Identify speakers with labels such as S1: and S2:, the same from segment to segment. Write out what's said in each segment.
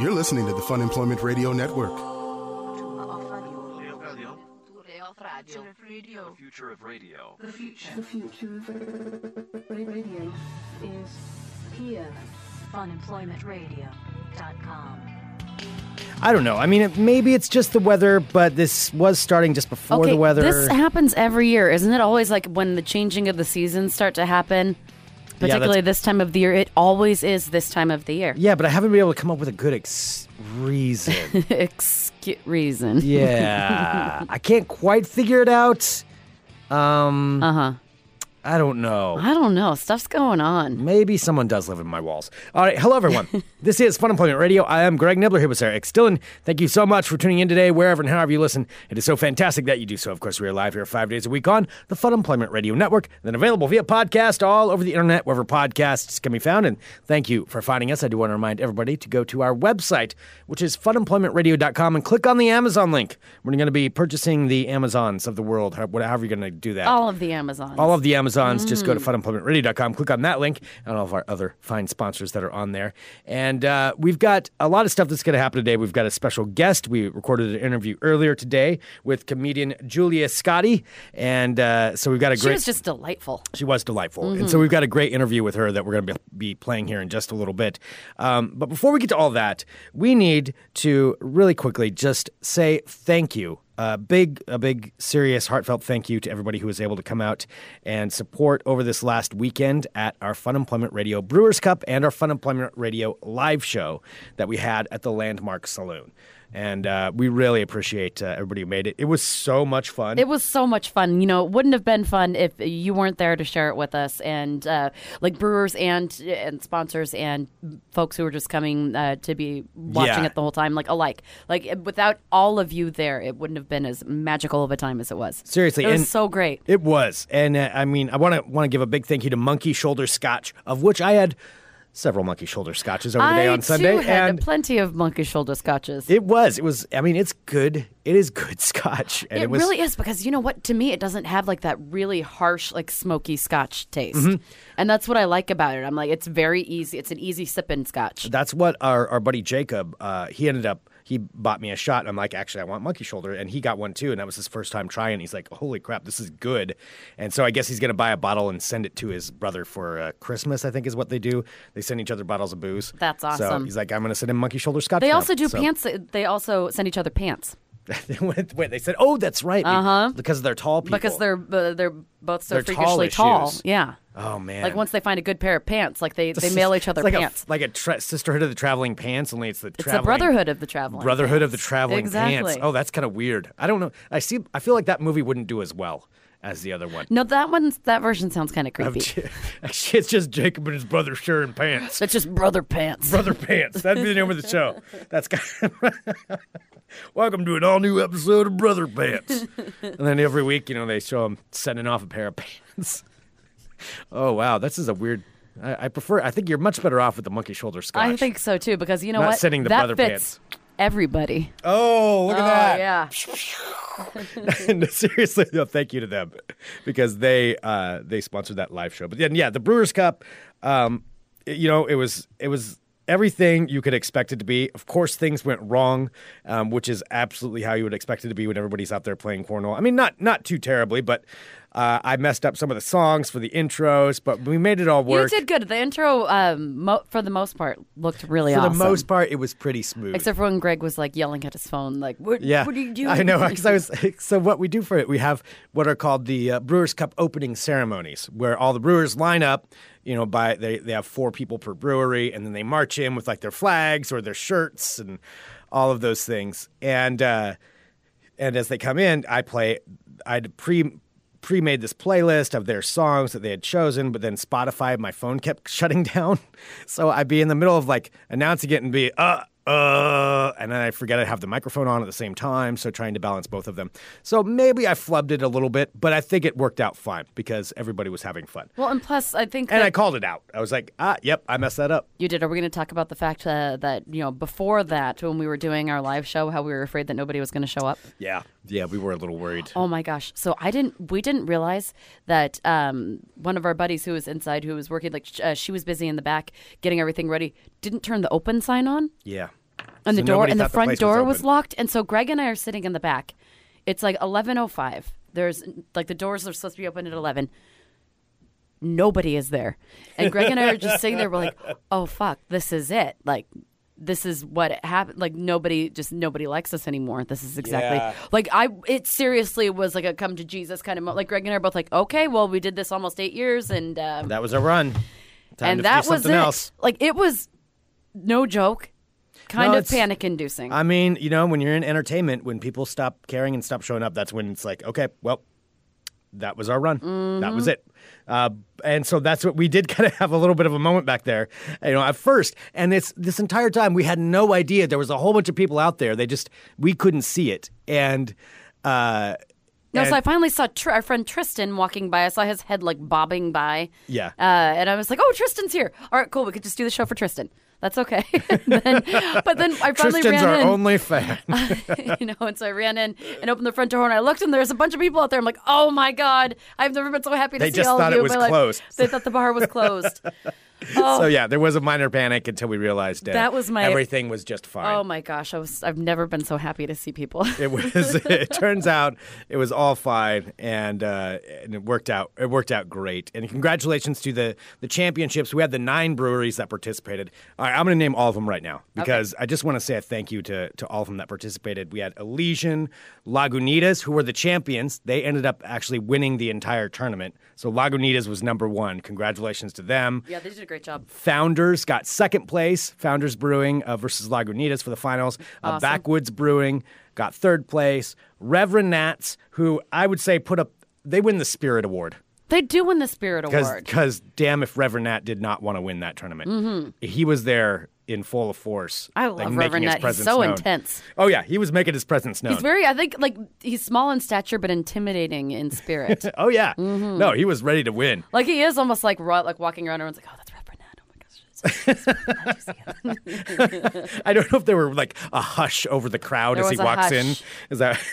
S1: You're listening to the Fun Employment Radio Network.
S2: The future of radio.
S3: The future, the future of radio is here.
S4: Funemploymentradio.com.
S5: I don't know. I mean, it, maybe it's just the weather, but this was starting just before the weather.
S6: This happens every year, isn't it? Always like when the changing of the seasons start to happen, particularly this time of the year. It always is this time of the year.
S5: yeah, but I haven't been able to come up with a good ex- reason.
S6: Excuse reason.
S5: yeah, I can't quite figure it out. Um,
S6: Uh huh.
S5: I don't know.
S6: I don't know. Stuff's going on.
S5: Maybe someone does live in my walls. All right. Hello, everyone. this is Fun Employment Radio. I am Greg Nibler here with Sarah X. Dillon. Thank you so much for tuning in today, wherever and however you listen. It is so fantastic that you do so. Of course, we are live here five days a week on the Fun Employment Radio Network, then available via podcast all over the internet, wherever podcasts can be found. And thank you for finding us. I do want to remind everybody to go to our website, which is funemploymentradio.com, and click on the Amazon link. We're going to be purchasing the Amazons of the world. How- However, you're going to do that.
S6: All of the Amazons.
S5: All of the Amazons, just go to funemploymentradio.com, click on that link, and all of our other fine sponsors that are on there. And uh, we've got a lot of stuff that's going to happen today. We've got a special guest. We recorded an interview earlier today with comedian Julia Scotti. And uh, so we've got a great.
S6: she was just delightful.
S5: She was delightful. And so we've got a great interview with her that we're going to be, be playing here in just a little bit. Um, but before we get to all that, we need to really quickly just say thank you. A big, a big, serious, heartfelt thank you to everybody who was able to come out and support over this last weekend at our Fun Employment Radio Brewers Cup and our Fun Employment Radio live show that we had at the Landmark Saloon. And uh, we really appreciate uh, everybody who made it. It was so much fun.
S6: It was so much fun. You know, it wouldn't have been fun if you weren't there to share it with us. And uh, like brewers and and sponsors and folks who were just coming uh, to be watching
S5: Yeah.
S6: it the whole time, like alike. Like without all of you there, it wouldn't have been as magical of a time as it was.
S5: Seriously,
S6: it was so great.
S5: It was, and uh, I mean, I want to want to give a big thank you to Monkey Shoulder Scotch, of which I had several Monkey Shoulder Scotches over the day
S6: I
S5: on Sunday,
S6: too had
S5: and
S6: plenty of monkey shoulder scotches.
S5: it was, it was. I mean, it's good. It is good Scotch, and
S6: it
S5: it, was
S6: really is because you know what? To me, it doesn't have like that really harsh, like smoky Scotch taste,
S5: Mm-hmm.
S6: and that's what I like about it. I'm like, it's very easy. It's an easy sipping Scotch.
S5: That's what our, our buddy Jacob, uh, he ended up, he bought me a shot. And I'm like, actually, I want monkey shoulder. And he got one too. And that was his first time trying. He's like, holy crap, this is good. And so I guess he's going to buy a bottle and send it to his brother for uh, Christmas, I think is what they do. They send each other bottles of booze.
S6: That's
S5: So
S6: awesome.
S5: he's like, I'm going to send him monkey shoulder scotch.
S6: They
S5: now."
S6: also do
S5: So-
S6: pants. They also send each other pants
S5: wait, they said, oh, that's right.
S6: Uh-huh.
S5: Because they're tall people.
S6: because they're uh, they're both so
S5: They're
S6: freakishly tall.
S5: shoes.
S6: Yeah,
S5: Oh, man.
S6: like once they find a good pair of pants, like they, they mail each other
S5: it's like
S6: pants.
S5: A, like a tra- sisterhood of the traveling pants, only it's the
S6: it's
S5: traveling.
S6: brotherhood of the traveling.
S5: Brotherhood of the
S6: pants.
S5: traveling
S6: exactly.
S5: pants. Oh, that's kind of weird. I don't know. I see. I feel like that movie wouldn't do as well as the other one.
S6: No, that one's that version sounds kind of creepy.
S5: J- Actually, it's just Jacob and his brother sharing pants.
S6: That's just brother pants.
S5: Brother pants. That'd be the name of the show. That's kind of Welcome to an all new episode of Brother Pants. and then every week, you know, they show him sending off a pair of pants. oh wow, this is a weird. I, I prefer. I think you're much better off with the monkey shoulder scotch.
S6: I think so too because you know
S5: Not
S6: what?
S5: sending the
S6: that
S5: brother
S6: fits everybody.
S5: Oh, look
S6: oh
S5: at that!
S6: yeah.
S5: seriously, no, thank you to them because they uh, they sponsored that live show. But then, yeah, the Brewers Cup, um, you know, it was it was everything you could expect it to be. Of course, things went wrong, um, which is absolutely how you would expect it to be when everybody's out there playing cornhole. I mean, not not too terribly, but uh, I messed up some of the songs for the intros, but we made it all work.
S6: You did good. The intro, um, mo- for the most part, looked really
S5: for
S6: awesome.
S5: the most part, it was pretty smooth.
S6: Except for when Greg was like yelling at his phone, like, "What?
S5: Yeah,
S6: what are you doing?"
S5: I know because I was. So what we do for it, we have what are called the uh, Brewers Cup opening ceremonies, where all the brewers line up. You know, by they they have four people per brewery, and then they march in with like their flags or their shirts and all of those things. And uh, and as they come in, I play. I'd pre pre-made this playlist of their songs that they had chosen, but then Spotify, my phone kept shutting down. So I'd be in the middle of like announcing it and be uh uh, and then I forget I have the microphone on at the same time, so trying to balance both of them. So maybe I flubbed it a little bit, but I think it worked out fine because everybody was having fun.
S6: Well, and plus, I think
S5: And I called it out. I was like, ah, yep, I messed that up.
S6: you did. Are we going to talk about the fact uh, that you know before that, when we were doing our live show, how we were afraid that nobody was going to show up?
S5: Yeah, yeah, we were a little worried.
S6: Oh my gosh! So I didn't. We didn't realize that um, one of our buddies who was inside, who was working, like uh, she was busy in the back getting everything ready, didn't turn the open sign on.
S5: Yeah.
S6: and the door and the front
S5: place
S6: door was
S5: open.
S6: locked and so greg and i are sitting in the back it's like 11.05 there's like the doors are supposed to be open at 11 nobody is there and greg and i are just sitting there we're like oh fuck this is it like this is what happened like nobody just nobody likes us anymore this is exactly
S5: Yeah.
S6: like i it seriously was like a come to jesus kind of mo- like greg and i are both like okay well we did this almost eight years and um,
S5: That was a run. Time
S6: and that was
S5: something
S6: it
S5: else.
S6: like it was no joke kind
S5: No,
S6: of panic inducing
S5: I mean, you know, when you're in entertainment, when people stop caring and stop showing up, that's when it's like, okay, well, that was our run. That
S6: Mm-hmm.
S5: was it. Uh, and so that's what we did kind of have a little bit of a moment back there, you know, at first. And it's this entire time we had no idea there was a whole bunch of people out there. They just we couldn't see it. And uh,
S6: No, so I finally saw Tr- our friend Tristan walking by. I saw his head like bobbing by.
S5: Yeah.
S6: Uh, and I was like, "Oh, Tristan's here! All right, cool. We could just do the show for Tristan. That's okay." then, but then I finally
S5: Tristan's
S6: ran
S5: our
S6: in,
S5: only fan.
S6: you know, and so I ran in and opened the front door and I looked and there's a bunch of people out there. I'm like, "Oh my god! I've never been so happy to
S5: They
S6: see all of
S5: it
S6: you."
S5: was
S6: in my life."
S5: closed.
S6: They thought the bar was closed. Oh,
S5: so yeah, there was a minor panic until we realized uh,
S6: That was my-
S5: everything was just fine.
S6: oh my gosh! I was. I've never been so happy to see people.
S5: It was. it turns out it was all fine, and uh, and it worked out. It worked out great. And congratulations to the the championships. We had the nine breweries that participated. All right, I'm going to name all of them right now because I just want to say a thank you to to all of them that participated. We had Elysian, Lagunitas, who were the champions. They ended up actually winning the entire tournament. So Lagunitas was number one. Congratulations to them.
S6: yeah, they did a great job.
S5: Founders got second place. Founders Brewing uh, versus Lagunitas for the finals. Uh, Backwoods Brewing got third place. Reverend Nats, who I would say put up, they win the Spirit Award.
S6: They do win the Spirit Award.
S5: Because damn if Reverend Nat did not want to win that tournament. He was there in full of force.
S6: Mm-hmm. I love
S5: making
S6: Reverend Nat. He's so
S5: known.
S6: intense.
S5: Oh, yeah. He was making his presence known.
S6: He's very, I think, like he's small in stature but intimidating in spirit.
S5: oh, yeah.
S6: Mm-hmm.
S5: No, he was ready to win.
S6: like he is almost like like walking around. Everyone's like, "Oh, that's Reverend Nat." My gosh. it's-
S5: I don't know if there were like a hush over the crowd
S6: There
S5: as he walks in. Is that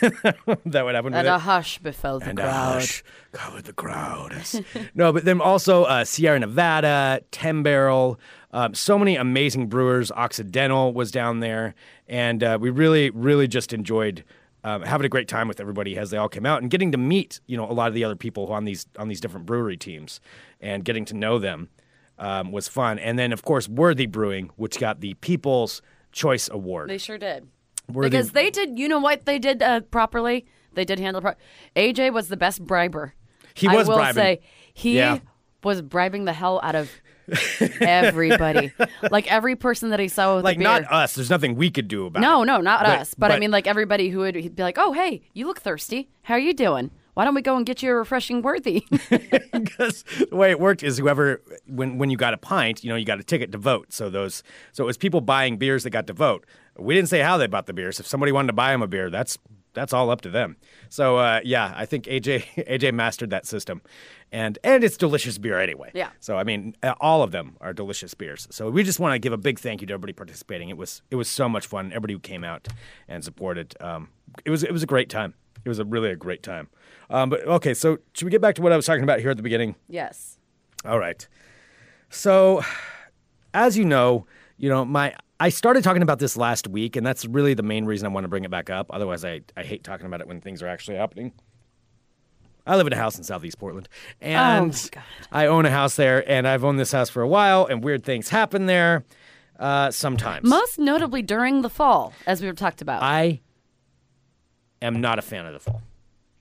S5: that what happened with
S6: And
S5: it?
S6: a hush befell the
S5: and a hush covered the crowd. no, but then also uh, Sierra Nevada, Ten Barrel, um, so many amazing brewers. Occidental was down there, and uh, we really, really just enjoyed. Um, having a great time with everybody as they all came out and getting to meet you know a lot of the other people on these on these different brewery teams and getting to know them um, was fun and then of course Worthy Brewing which got the People's Choice Award
S6: They sure did.
S5: Worthy-
S6: Because they did, you know what they did uh, properly? They did handle pro- AJ was the best briber.
S5: He was I
S6: will
S5: bribing.
S6: say he
S5: Yeah.
S6: was bribing the hell out of everybody. like every person that he saw with
S5: like
S6: beer.
S5: not us there's nothing we could do about it.
S6: no, no, not
S5: But-
S6: us. But, I
S5: but-
S6: mean, like everybody who would he'd be like, "Oh, hey, you look thirsty. How are you doing? Why don't we go and get you a refreshing worthy?"
S5: because the way it worked is whoever when when you got a pint, you know, you got a ticket to vote. So those so it was people buying beers that got to vote. We didn't say how they bought the beers. If somebody wanted to buy them a beer, that's that's all up to them. So uh, yeah, I think AJ AJ mastered that system, and and it's delicious beer anyway.
S6: Yeah.
S5: So I mean, uh, all of them are delicious beers. So we just want to give a big thank you to everybody participating. It was it was so much fun. Everybody who came out and supported. Um, it was it was a great time. It was a really a great time. Um, but okay, so should we get back to what I was talking about here at the beginning?
S6: yes.
S5: All right. So, as you know, you know my I started talking about this last week, and that's really the main reason I want to bring it back up. Otherwise, I I hate talking about it when things are actually happening. I live in a house in Southeast Portland, and
S6: Oh,
S5: I own a house there, and I've owned this house for a while, and weird things happen there uh, sometimes.
S6: Most notably during the fall, as we've talked about.
S5: I am not a fan of the fall.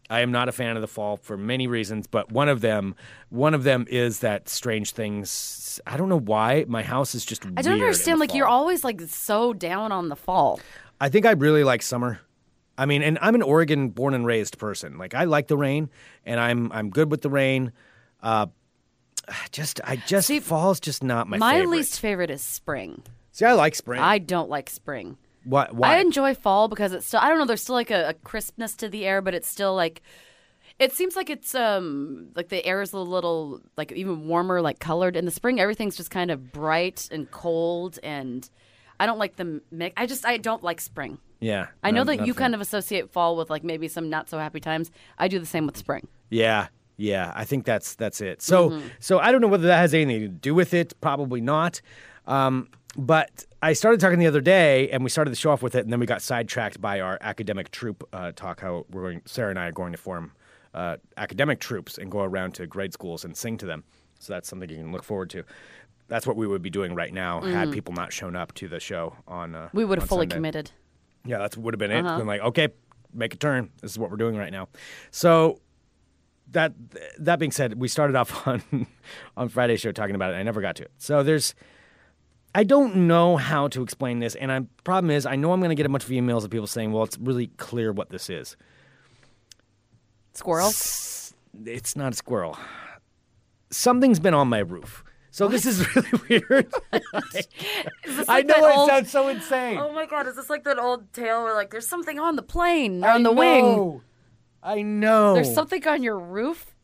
S5: I am not a fan of the fall for many reasons, but one of them, one of them is that strange things. I don't know why my house is just.
S6: I don't understand. Like you're always like so down on the fall.
S5: I think I really like summer. I mean, and I'm an Oregon born and raised person. Like I like the rain, and I'm I'm good with the rain. Uh, just I just
S6: See,
S5: fall's just not my,
S6: My
S5: favorite.
S6: least favorite is spring.
S5: See, I like spring.
S6: I don't like spring.
S5: Why? Why?
S6: I enjoy fall because it's still I don't know, there's still like a, a crispness to the air, but it's still like it seems like it's um like the air is a little like even warmer, like colored. In the spring, everything's just kind of bright and cold, and I don't like the mix. I just I don't like spring.
S5: yeah,
S6: I know
S5: no-
S6: that you kind of associate fall with like maybe some not so happy times. I do the same with spring.
S5: Yeah, yeah. I think that's that's it. So
S6: Mm-hmm.
S5: so I don't know whether that has anything to do with it. Probably not. Um, but I started talking the other day, and we started the show off with it, and then we got sidetracked by our academic troop uh, talk. How we're going, Sarah and I are going to form uh, academic troops and go around to grade schools and sing to them. So that's something you can look forward to. That's what we would be doing right now had people not shown up to the show on. Uh,
S6: Mm. We would have fully
S5: Sunday.
S6: committed.
S5: Yeah, that would have been it.
S6: Uh-huh.
S5: Been like, okay, make a turn. This is what we're doing right now. So that that being said, we started off on on Friday's show talking about it. I never got to it. So there's. I don't know how to explain this, and the problem is I know I'm going to get a bunch of emails of people saying, "Well, it's really clear what this is."
S6: Squirrel.
S5: It's not a squirrel. Something's been on my roof. So this is really weird. I know it
S6: old-
S5: sounds so insane.
S6: Oh my god, is this like that old tale where like there's something on the plane or on the wing?
S5: I know.
S6: There's something on your roof?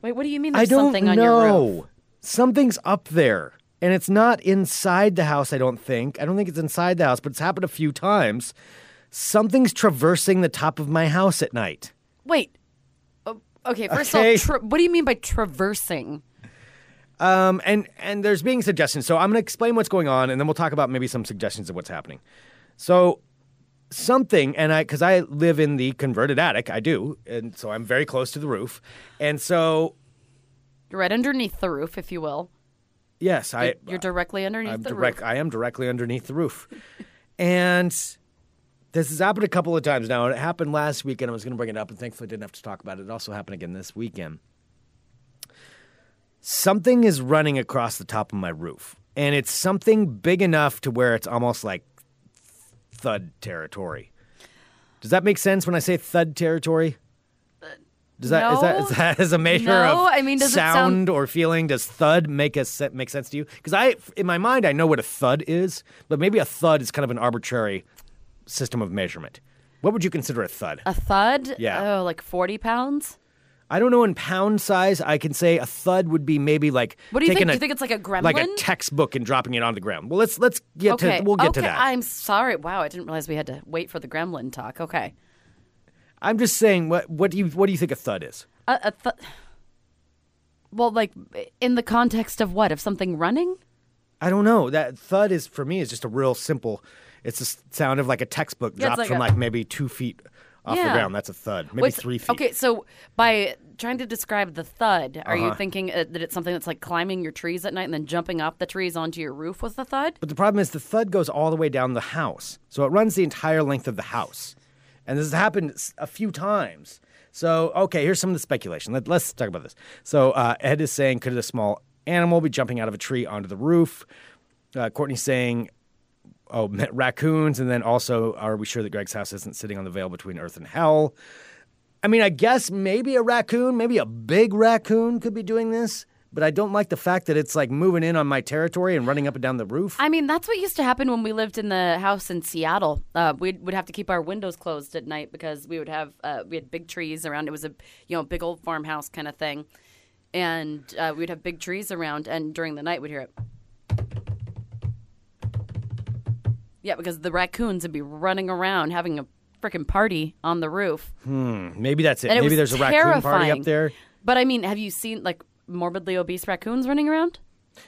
S6: Wait, what do you mean
S5: I don't
S6: something
S5: know.
S6: on your roof?
S5: Something's up there. And it's not inside the house, I don't think. I don't think it's inside the house, but it's happened a few times. Something's traversing the top of my house at night.
S6: Wait. Oh, okay, first
S5: Okay.
S6: of all, tra- what do you mean by traversing?
S5: Um, and and there's being suggestions. So I'm going to explain what's going on, and then we'll talk about maybe some suggestions of what's happening. So something, and I because I live in the converted attic, I do, and so I'm very close to the roof, and so
S6: right underneath the roof, if you will.
S5: Yes, I
S6: You're directly underneath
S5: I'm
S6: the
S5: direct.
S6: roof.
S5: I am directly underneath the roof, and this has happened a couple of times now. It happened last weekend. I was going to bring it up, and thankfully, didn't have to talk about it. It also happened again this weekend. Something is running across the top of my roof, and it's something big enough to where it's almost like thud territory. Does that make sense when I say thud territory? Does that is that is that as a measure
S6: No,
S5: of
S6: I mean, does
S5: sound
S6: sound-
S5: or feeling? Does thud make a se- make sense to you? Because I, in my mind, I know what a thud is, but maybe a thud is kind of an arbitrary system of measurement. What would you consider a thud?
S6: A thud?
S5: Yeah.
S6: Oh, like 40 pounds?
S5: I don't know in pound size. I can say a thud would be maybe like
S6: What do you think?
S5: A,
S6: Do you think it's like a gremlin?
S5: like a textbook and dropping it on the ground. Well, let's let's get
S6: okay.
S5: to we'll get
S6: okay.
S5: to that.
S6: I'm sorry. Wow, I didn't realize we had to wait for the gremlin talk. Okay.
S5: I'm just saying what what do you what do you think a thud is?
S6: A, a th- well, like in the context of what? Of something running?
S5: I don't know. That thud is for me is just a real simple. It's s- sound of like a textbook
S6: Yeah,
S5: dropped
S6: like
S5: from
S6: a-
S5: like maybe two feet off the ground. That's a thud. Maybe
S6: What's-
S5: three feet.
S6: Okay, so by trying to describe the thud, are
S5: Uh-huh.
S6: you thinking uh, that it's something that's like climbing your trees at night and then jumping off the trees onto your roof with the thud?
S5: But the problem is the thud goes all the way down the house. So it runs the entire length of the house. And this has happened a few times. So, okay, here's some of the speculation. Let, us talk about this. So, uh, Ed is saying, could a small animal be jumping out of a tree onto the roof? Uh, Courtney's saying, oh, raccoons. And then also, are we sure that Greg's house isn't sitting on the veil between earth and hell? I mean, I guess maybe a raccoon, maybe a big raccoon could be doing this. But I don't like the fact that it's like moving in on my territory and running up and down the roof.
S6: I mean, that's what used to happen when we lived in the house in Seattle. Uh, we would have to keep our windows closed at night because we would have uh, we had big trees around. It was a you know big old farmhouse kind of thing, and uh, we'd have big trees around. And during the night, we'd hear it. Yeah, because the raccoons would be running around having a freaking party on the roof. Hmm.
S5: Maybe that's it.
S6: And
S5: Maybe
S6: was
S5: there's a raccoon party up there.
S6: But I mean, have you seen like morbidly obese raccoons running around?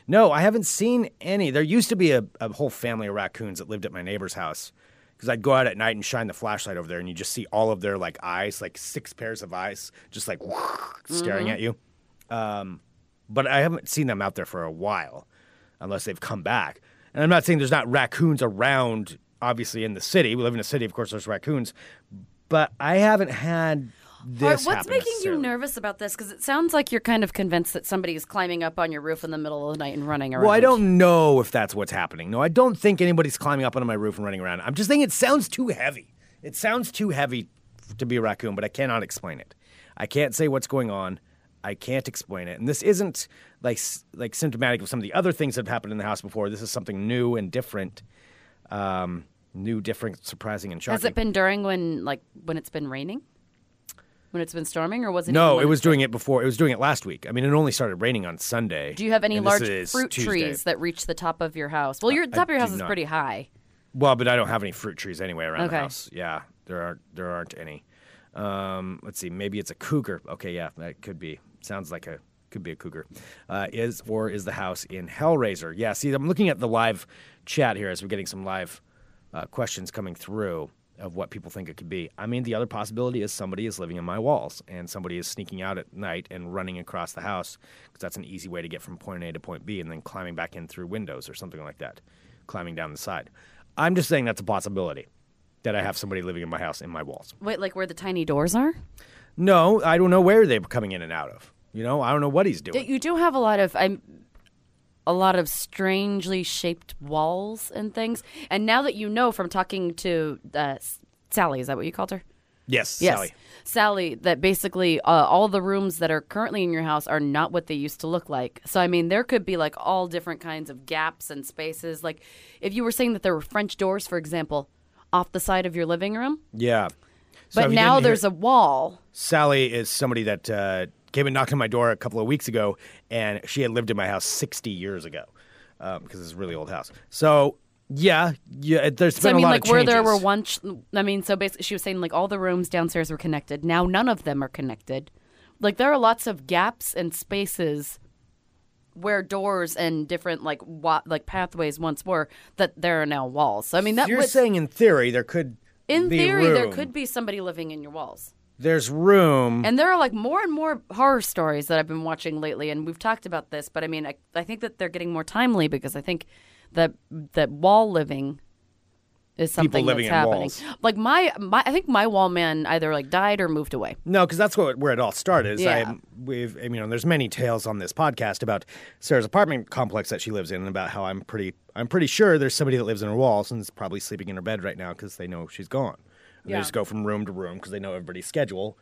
S5: No, I haven't seen any. There used to be a, a whole family of raccoons that lived at my neighbor's house. Because I'd go out at night and shine the flashlight over there, and you just see all of their like eyes, like six pairs of eyes, just like staring at you. Um, but I haven't seen them out there for a while, unless they've come back. And I'm not saying there's not raccoons around. Obviously, in the city, we live in a city. Of course, there's raccoons, but I haven't had this.
S6: Right, what's making you nervous about this? Because it sounds like you're kind of convinced that somebody is climbing up on your roof in the middle of the night and running around.
S5: Well, I don't know if that's what's happening. No, I don't think anybody's climbing up onto my roof and running around. I'm just thinking it sounds too heavy. It sounds too heavy to be a raccoon, but I cannot explain it. I can't say what's going on. I can't explain it. And this isn't like like symptomatic of some of the other things that have happened in the house before. This is something new and different. Um, new, different, surprising, and shocking.
S6: Has it been during when, like, when it's been raining? When it's been storming, or was it?
S5: No, it was doing it before. It was doing it last week. I mean, it only started raining on Sunday.
S6: Do you have any
S5: and this
S6: large
S5: is
S6: fruit
S5: Tuesday.
S6: trees that reach the top of your house? Well, your
S5: I
S6: top of your house
S5: do
S6: is
S5: not.
S6: pretty high.
S5: Well, but I don't have any fruit trees anyway around the house. Yeah, there aren't there aren't any. Um, let's see, maybe it's a cougar. Okay, yeah, that could be. Sounds like a Could be a cougar. Uh, is or is the house in Hellraiser? Yeah. See, I'm looking at the live chat here as we're getting some live uh, questions coming through of what people think it could be. I mean, the other possibility is somebody is living in my walls and somebody is sneaking out at night and running across the house because that's an easy way to get from point A to point B and then climbing back in through windows or something like that, climbing down the side. I'm just saying that's a possibility that I have somebody living in my house in my walls.
S6: Wait, like where the tiny doors are?
S5: No, I don't know where they're coming in and out of. You know, I don't know what he's doing.
S6: You do have a lot of I'm a lot of strangely shaped walls and things. And now that you know from talking to uh, Sally, is that what you called her?
S5: yes,
S6: Yes,
S5: Sally.
S6: Sally. That basically uh, all the rooms that are currently in your house are not what they used to look like. So I mean, there could be like all different kinds of gaps and spaces. Like if you were saying that there were French doors, for example, off the side of your living room,
S5: Yeah. So
S6: but now
S5: didn't hear-
S6: there's a wall.
S5: Sally is somebody that uh, came and knocked on my door a couple of weeks ago, and she had lived in my house 60 years ago um, because it's a really old house. So, yeah, yeah, there's
S6: So I mean,
S5: a lot
S6: like
S5: of
S6: where there were once, I mean, so basically, she was saying like all the rooms downstairs were connected. Now none of them are connected. Like there are lots of gaps and spaces where doors and different like wa- like pathways once were that there are now walls. So I mean, that
S5: You're
S6: would,
S5: saying in theory there could
S6: in theory there could be somebody living in your walls.
S5: There's room.
S6: And there are like more and more horror stories that I've been watching lately, and we've talked about this. But I mean, I, I think that they're getting more timely because I think that that wall living is something that's
S5: in
S6: happening.
S5: walls.
S6: Like my, my, I think my wall man either like died or moved away.
S5: No, because that's what, where it all started. Is
S6: Yeah.
S5: I, we've, I mean, you know, there's many tales on this podcast about Sarah's apartment complex that she lives in, and about how I'm pretty, I'm pretty sure there's somebody that lives in her walls and is probably sleeping in her bed right now because they know she's gone. And
S6: Yeah.
S5: They just go from room to room because they know everybody's schedule.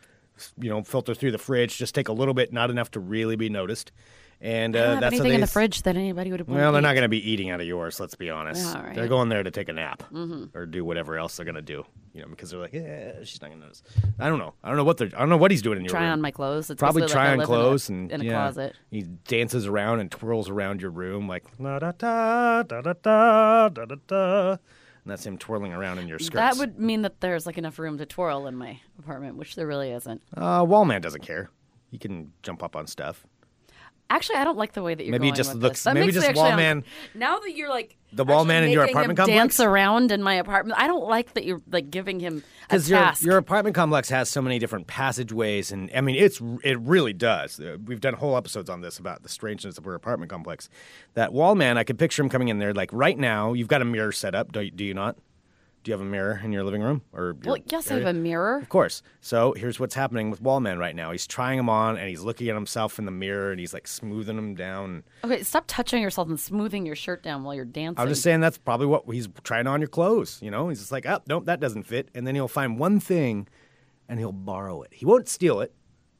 S5: You know, filter through the fridge, just take a little bit, not enough to really be noticed, and uh, that's
S6: anything in the fridge that anybody would have.
S5: Well, they're not going to be eating out of yours. Let's be honest.
S6: Right.
S5: They're going there to take a nap or do whatever else they're going to do. You know, because they're like, yeah, she's not going to notice. I don't know. I don't know what they're. I don't know what he's doing in your
S6: try
S5: room.
S6: on my clothes. It's
S5: Probably try
S6: like
S5: on clothes
S6: in a,
S5: and
S6: in a
S5: yeah.
S6: closet.
S5: He dances around and twirls around your room like da da da da da da da da, and that's him twirling around in your skirts.
S6: That would mean that there's like enough room to twirl in my apartment, which there really isn't.
S5: Uh, Wallman doesn't care. He can jump up on stuff.
S6: Actually, I don't like the way that you're
S5: Maybe he
S6: going
S5: just
S6: with
S5: looks-
S6: this. That
S5: maybe
S6: makes
S5: just
S6: actually
S5: wall
S6: Now that you're like
S5: The wall man in your apartment complex?
S6: dance around in my apartment, I don't like that you're like giving him
S5: because your
S6: task.
S5: your apartment complex has so many different passageways, and I mean, it's it really does. Uh, We've done whole episodes on this about the strangeness of our apartment complex. That wall man, I could picture him coming in there. Like right now, you've got a mirror set up. Do you, do you not? Do you have a mirror in your living room or?
S6: Well, yes, I have a mirror.
S5: Of course. So here's what's happening with Wallman right now. He's trying them on, and he's looking at himself in the mirror, and he's like smoothing them down.
S6: Okay, stop touching yourself and smoothing your shirt down while you're dancing.
S5: I'm just saying that's probably what he's trying on your clothes. You know, he's just like, oh, nope, that doesn't fit, and then he'll find one thing, and he'll borrow it. He won't steal it.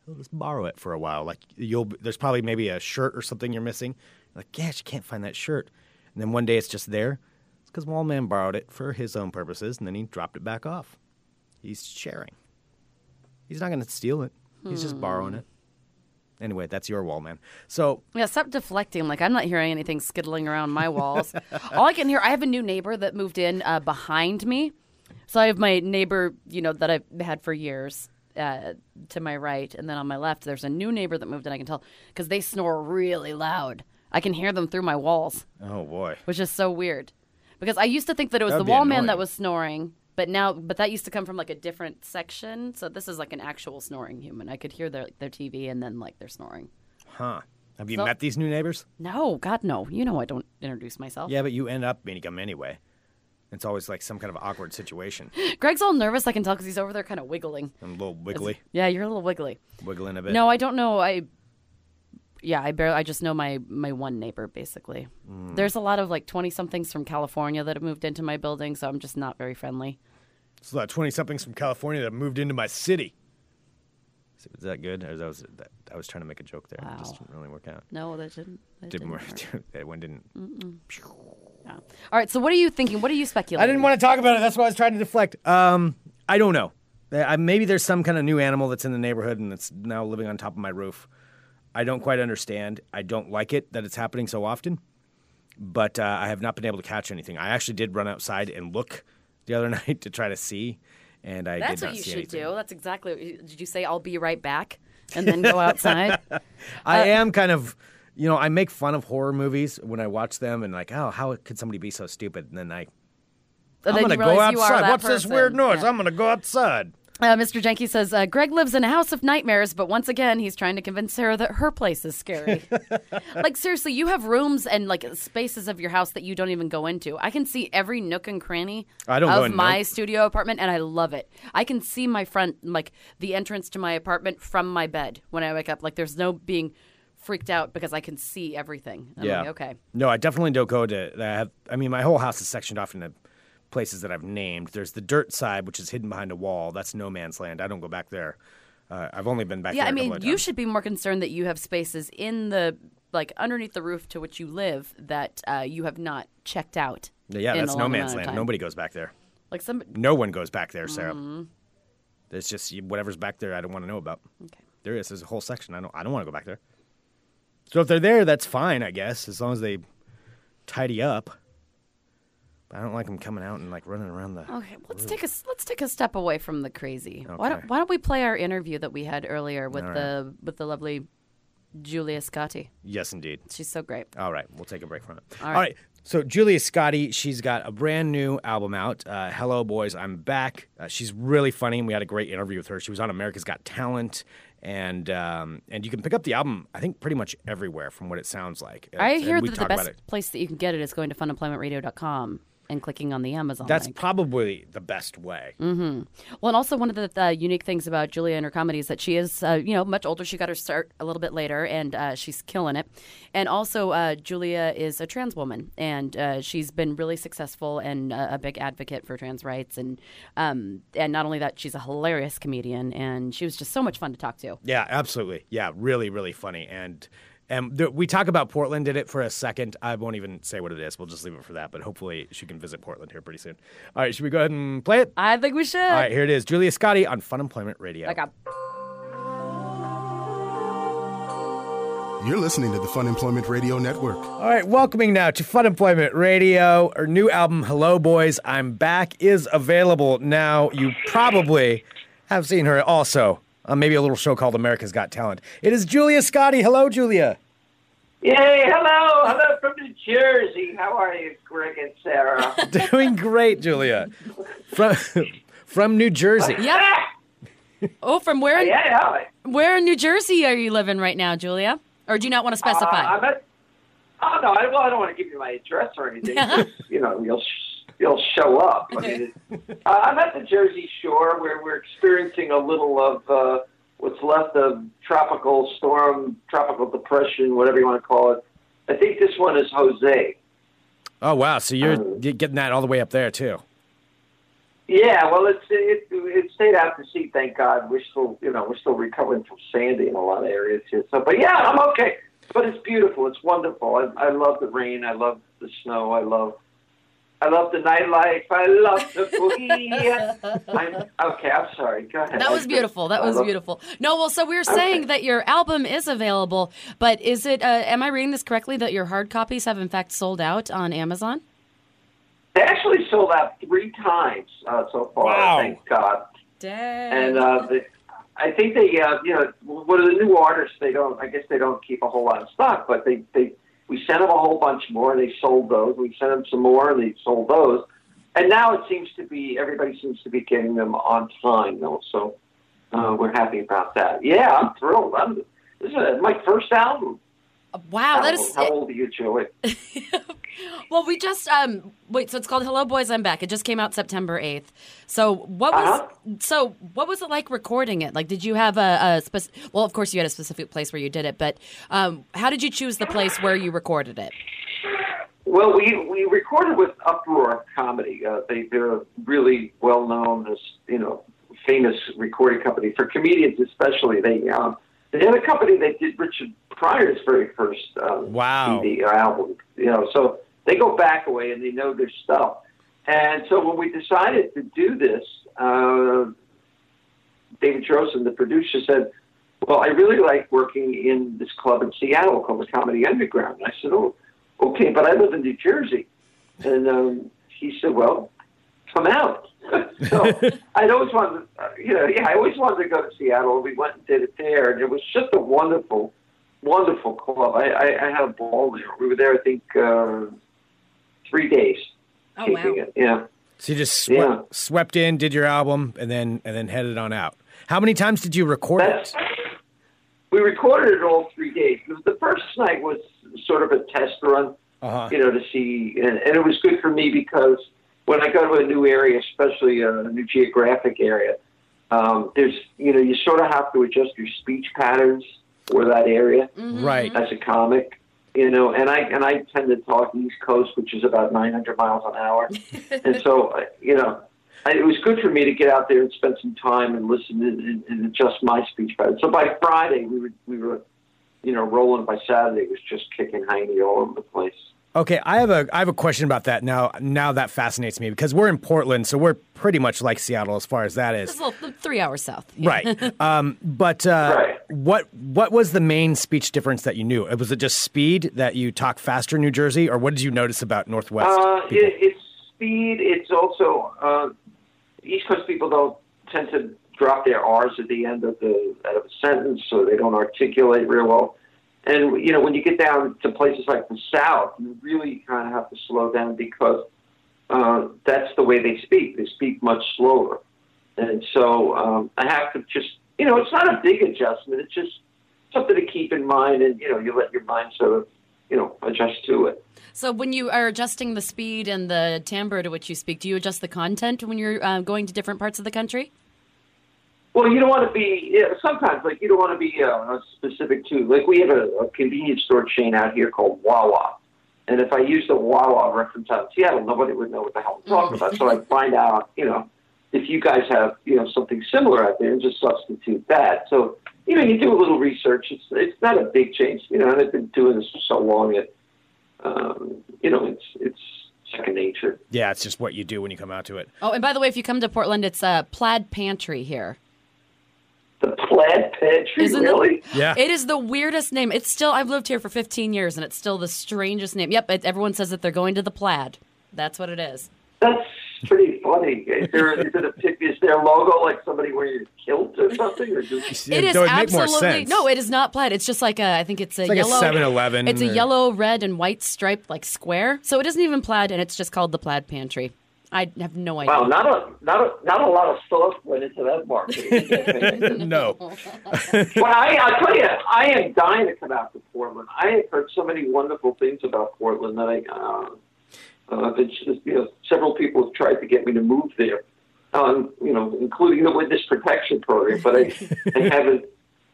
S5: He'll just borrow it for a while. Like you'll, there's probably maybe a shirt or something you're missing. Like, gosh, you can't find that shirt, and then one day it's just there. Because Wallman borrowed it for his own purposes, and then he dropped it back off. He's sharing. He's not going to steal it. He's just borrowing it. Anyway, that's your Wallman. So
S6: Yeah, stop deflecting. Like I'm not hearing anything skittling around my walls. All I can hear, I have a new neighbor that moved in uh, behind me. So I have my neighbor, you know, that I've had for years uh, to my right, and then on my left, there's a new neighbor that moved in. I can tell because they snore really loud. I can hear them through my walls,
S5: Oh boy.
S6: which is so weird. Because I used to think that it was
S5: That'd
S6: the
S5: be
S6: wall man that was snoring, but now, but that used to come from like a different section. So this is like an actual snoring human. I could hear their their TV and then like they're snoring.
S5: Huh. Have you
S6: So-
S5: met these new neighbors?
S6: No, God, no. You know I don't introduce myself.
S5: Yeah, but you end up meeting them anyway. It's always like some kind of awkward situation.
S6: Greg's all nervous. I can tell because he's over there kind of wiggling.
S5: I'm a little wiggly,
S6: Yeah, you're a little wiggly.
S5: wiggling a bit.
S6: No, I don't know. I yeah, I barely. I just know my my one neighbor basically.
S5: Hmm.
S6: There's a lot of like twenty somethings from California that have moved into my building, so I'm just not very friendly.
S5: It's about 20 somethings from California that moved into my city. So, Was that good? Or that was, that, I was trying to make a joke there. It just didn't really work out.
S6: No, that didn't. That
S5: Didn't work.
S6: work.
S5: that one didn't.
S6: Yeah. All right. So what are you thinking? What are you speculating?
S5: I didn't want to talk about it. That's why I was trying to deflect. Um, I don't know. I- maybe there's some kind of new animal that's in the neighborhood and that's now living on top of my roof. I don't quite understand. I don't like it that it's happening so often, but uh, I have not been able to catch anything. I actually did run outside and look the other night to try to see, and I
S6: That's
S5: did not
S6: what you
S5: see
S6: should
S5: anything.
S6: do. That's exactly. What you, did you say I'll be right back? and then go outside.
S5: I
S6: Uh,
S5: am kind of, you know, I make fun of horror movies when I watch them, and like, oh, how could somebody be so stupid? And then I, I'm gonna go
S6: realize you are
S5: outside. What's this weird noise?
S6: Yeah.
S5: I'm gonna go outside.
S6: Uh, Mr. Jenke says uh, Greg lives in a house of nightmares, but once again, he's trying to convince Sarah that her place is scary. like seriously, you have rooms and like spaces of your house that you don't even go into. I can see every nook and cranny
S5: I don't
S6: of my
S5: nook.
S6: studio apartment, and I love it. I can see my front, like the entrance to my apartment from my bed when I wake up. Like there's no being freaked out because I can see everything. I'm
S5: yeah.
S6: like, okay.
S5: No, I definitely don't go to. I have. I mean, my whole house is sectioned off into places that I've named. There's the dirt side, which is hidden behind a wall. That's no man's land. I don't go back there. Uh, I've only been back
S6: Yeah,
S5: there.
S6: I mean, you should be more concerned that you have spaces in the like underneath the roof to which you live that uh, you have not checked out.
S5: Yeah, that's no man's land. Nobody goes back there.
S6: Like some.
S5: No one goes back there, Sarah.
S6: Mm-hmm.
S5: There's just whatever's back there. I don't want to know about.
S6: Okay.
S5: There is. There's a whole section. I don't. I don't want to go back there. So if they're there, that's fine, I guess, as long as they tidy up. I don't like them coming out and like running around the.
S6: Okay, let's take a let's take a step away from the crazy. Okay. Why don't Why don't we play our interview that we had earlier with
S5: All
S6: the with the lovely Julia Scotti?
S5: Yes, indeed.
S6: She's so great.
S5: All right, we'll take a break from it.
S6: All
S5: All
S6: right.
S5: right. So Julia Scotti, she's got a brand new album out. Uh, Hello, boys, I'm back. Uh, she's really funny, and we had a great interview with her. She was on America's Got Talent, and um, and you can pick up the album, I think, pretty much everywhere from what it sounds like.
S6: I hear that the best place that you can get it is going to funemploymentradio.com and clicking on the Amazon
S5: That's
S6: link.
S5: probably the best way.
S6: Well, and also one of the uh, unique things about Julia and her comedy is that she is, uh, you know, much older. She got her start a little bit later, and uh, she's killing it. And also, uh, Julia is a trans woman, and uh, she's been really successful and uh, a big advocate for trans rights. And um, and not only that, she's a hilarious comedian, and she was just so much fun to talk to.
S5: Yeah, absolutely. Yeah, really, really funny. And and th- we talk about Portland did it for a second. I won't even say what it is. We'll just leave it for that. But hopefully she can visit Portland here pretty soon. All right, should we go ahead and play it?
S6: I think we should.
S5: All right, here it is. Julia Scotti on Fun Employment Radio.
S6: Like a-
S1: You're listening to the Fun Employment Radio Network.
S5: All right, welcoming now to Fun Employment Radio. Our new album, Hello Boys, I'm Back, is available now. You probably have seen her also on maybe a little show called America's Got Talent. It is Julia Scotti. Hello, Julia.
S2: Yay, hello, hello from New Jersey. How are you, Greg and Sarah?
S5: Doing great, Julia. From from New Jersey.
S6: yeah. Oh, from where?
S2: yeah, yeah.
S6: Where in New Jersey are you living right now, Julia? Or do you not want to
S2: Uh,
S6: specify?
S2: I'm at, oh, no, I, well, I don't want to give you my address or anything. 'cause, you know, you'll, sh- you'll show up. I mean, uh, I'm at the Jersey Shore where we're experiencing a little of uh, what's left of tropical storm, tropical depression, whatever you want to call it. I think this one is Jose.
S5: Oh wow, so you're
S2: Um,
S5: you're getting that all the way up there too.
S2: Yeah, well, it's it, it stayed out to sea. Thank God. We're still, you know, we're still recovering from Sandy in a lot of areas here. So, but yeah, I'm okay. But it's beautiful. It's wonderful. I, I love the rain. I love the snow. I love, I love the nightlife. I love the boogie. I'm, okay, I'm sorry. Go ahead.
S6: That was beautiful. That was
S2: love-
S6: beautiful. No, well, so we are saying that your album is available, but is it? Uh, am I reading this correctly? That your hard copies have in fact sold out on Amazon?
S2: They actually sold out three times uh, so far.
S5: Wow.
S2: Thank God.
S6: Dang.
S2: And uh, the, I think they, uh, you know, one of the new artists, they don't. I guess they don't keep a whole lot of stock, but they, they, we sent them a whole bunch more, and they sold those. We sent them some more, and they sold those. And now it seems to be everybody seems to be getting them on time, though. So uh, we're happy about that. Yeah, I'm thrilled. I'm, this is uh my first album.
S6: Wow,
S2: how,
S6: that is.
S2: how old are you, Joey?
S6: Well, we just um wait. So it's called Hello Boys, I'm Back. It just came out September eighth. So what was
S2: Uh-huh.
S6: so what was it like recording it? Like, did you have a, a spec- well? Of course, you had a specific place where you did it, but um, how did you choose the place where you recorded it?
S2: Well, we we recorded with Uproar Comedy. Uh, they they're a really well known, you know, famous recording company for comedians, especially. They um, they had a company that did Richard Pryor's very first um,
S5: Wow.
S2: CD or album. You know, so they go back away and they know their stuff. And so when we decided to do this, uh, David Drozen, the producer, said, "Well, I really like working in this club in Seattle called the Comedy Underground." And I said, "Oh." okay, but I live in New Jersey. And um, he said, well, come out. so I'd always wanted, to, uh, you know, yeah, I always wanted to go to Seattle. We went and did it there, and it was just a wonderful, wonderful club. I, I, I had a ball there. We were there, I think, uh, three days.
S4: Oh, wow.
S2: It. Yeah.
S5: So you just swept,
S2: Yeah.
S5: swept in, did your album, and then and then headed on out. How many times did you record
S2: That's,
S5: it?
S2: we recorded it all three days. The first night was sort of a test run,
S5: Uh-huh.
S2: you know, to see, and, and it was good for me because when I go to a new area, especially a new geographic area, um, there's, you know, you sort of have to adjust your speech patterns for that area
S5: Right.
S2: as a comic, you know, and I and I tend to talk East Coast, which is about 900 miles an hour, and so uh, you know, I, it was good for me to get out there and spend some time and listen and, and, and adjust my speech pattern. So by Friday, we were we were, you know, rolling. By Saturday, it was just kicking hiney all over the place.
S5: Okay, I have a I have a question about that now. Now that fascinates me because we're in Portland, so we're pretty much like Seattle as far as that is.
S6: It's a little, three hours south. Yeah.
S5: Right. Um, but uh,
S2: Right.
S5: what what was the main speech difference that you knew? Was it just speed that you talk faster in New Jersey, or what did you notice about Northwest?
S2: Uh, it, it's speed. It's also uh, East Coast people don't tend to drop their R's at the end of the out of a sentence, so they don't articulate real well. And you know, when you get down to places like the South, you really kind of have to slow down because uh, that's the way they speak. They speak much slower, and so um, I have to just, you know, it's not a big adjustment. It's just something to keep in mind, and you know, you let your mind sort of, you know, adjust to it.
S6: So when you are adjusting the speed and the timbre to which you speak, do you adjust the content when you're uh, going to different parts of the country?
S2: Well, you don't want to be. Yeah, sometimes, like you don't want to be uh, specific to. Like we have a, a convenience store chain out here called Wawa, and if I use the Wawa reference out in Seattle, nobody would know what the hell I'm talking about. So I find out, you know, if you guys have, you know, something similar out there, and just substitute that. So you know, you do a little research. It's it's not a big change, you know. And I've been doing this for so long that, um, you know, it's it's second nature.
S5: yeah, it's just what you do when you come out to it.
S6: Oh, and by the way, if you come to Portland, it's a plaid pantry here.
S2: The plaid pantry,
S6: Isn't it?
S2: really?
S5: Yeah.
S6: It is the weirdest name. It's still I've lived here for 15 years, and it's still the strangest name. Yep, it, everyone says that they're going to the plaid. That's what it is.
S2: That's pretty funny. Is there, is, it a, is their logo like somebody wearing a kilt or something? Or just,
S6: It is
S5: Though it'd make more
S6: absolutely
S5: sense.
S6: no. It is not plaid. It's just like a. I think it's a
S5: like a
S6: yellow
S5: 7-Eleven
S6: It's a yellow, red, and white striped like square. So it isn't even plaid, and it's just called the plaid pantry. I have no idea.
S2: wow, not a not a not a lot of thought went into that market.
S5: no.
S2: well, I I tell you, I am dying to come out to Portland. I have heard so many wonderful things about Portland that I. Uh, uh, that just, you know, several people have tried to get me to move there, um, you know, including the witness protection program, but I, I haven't,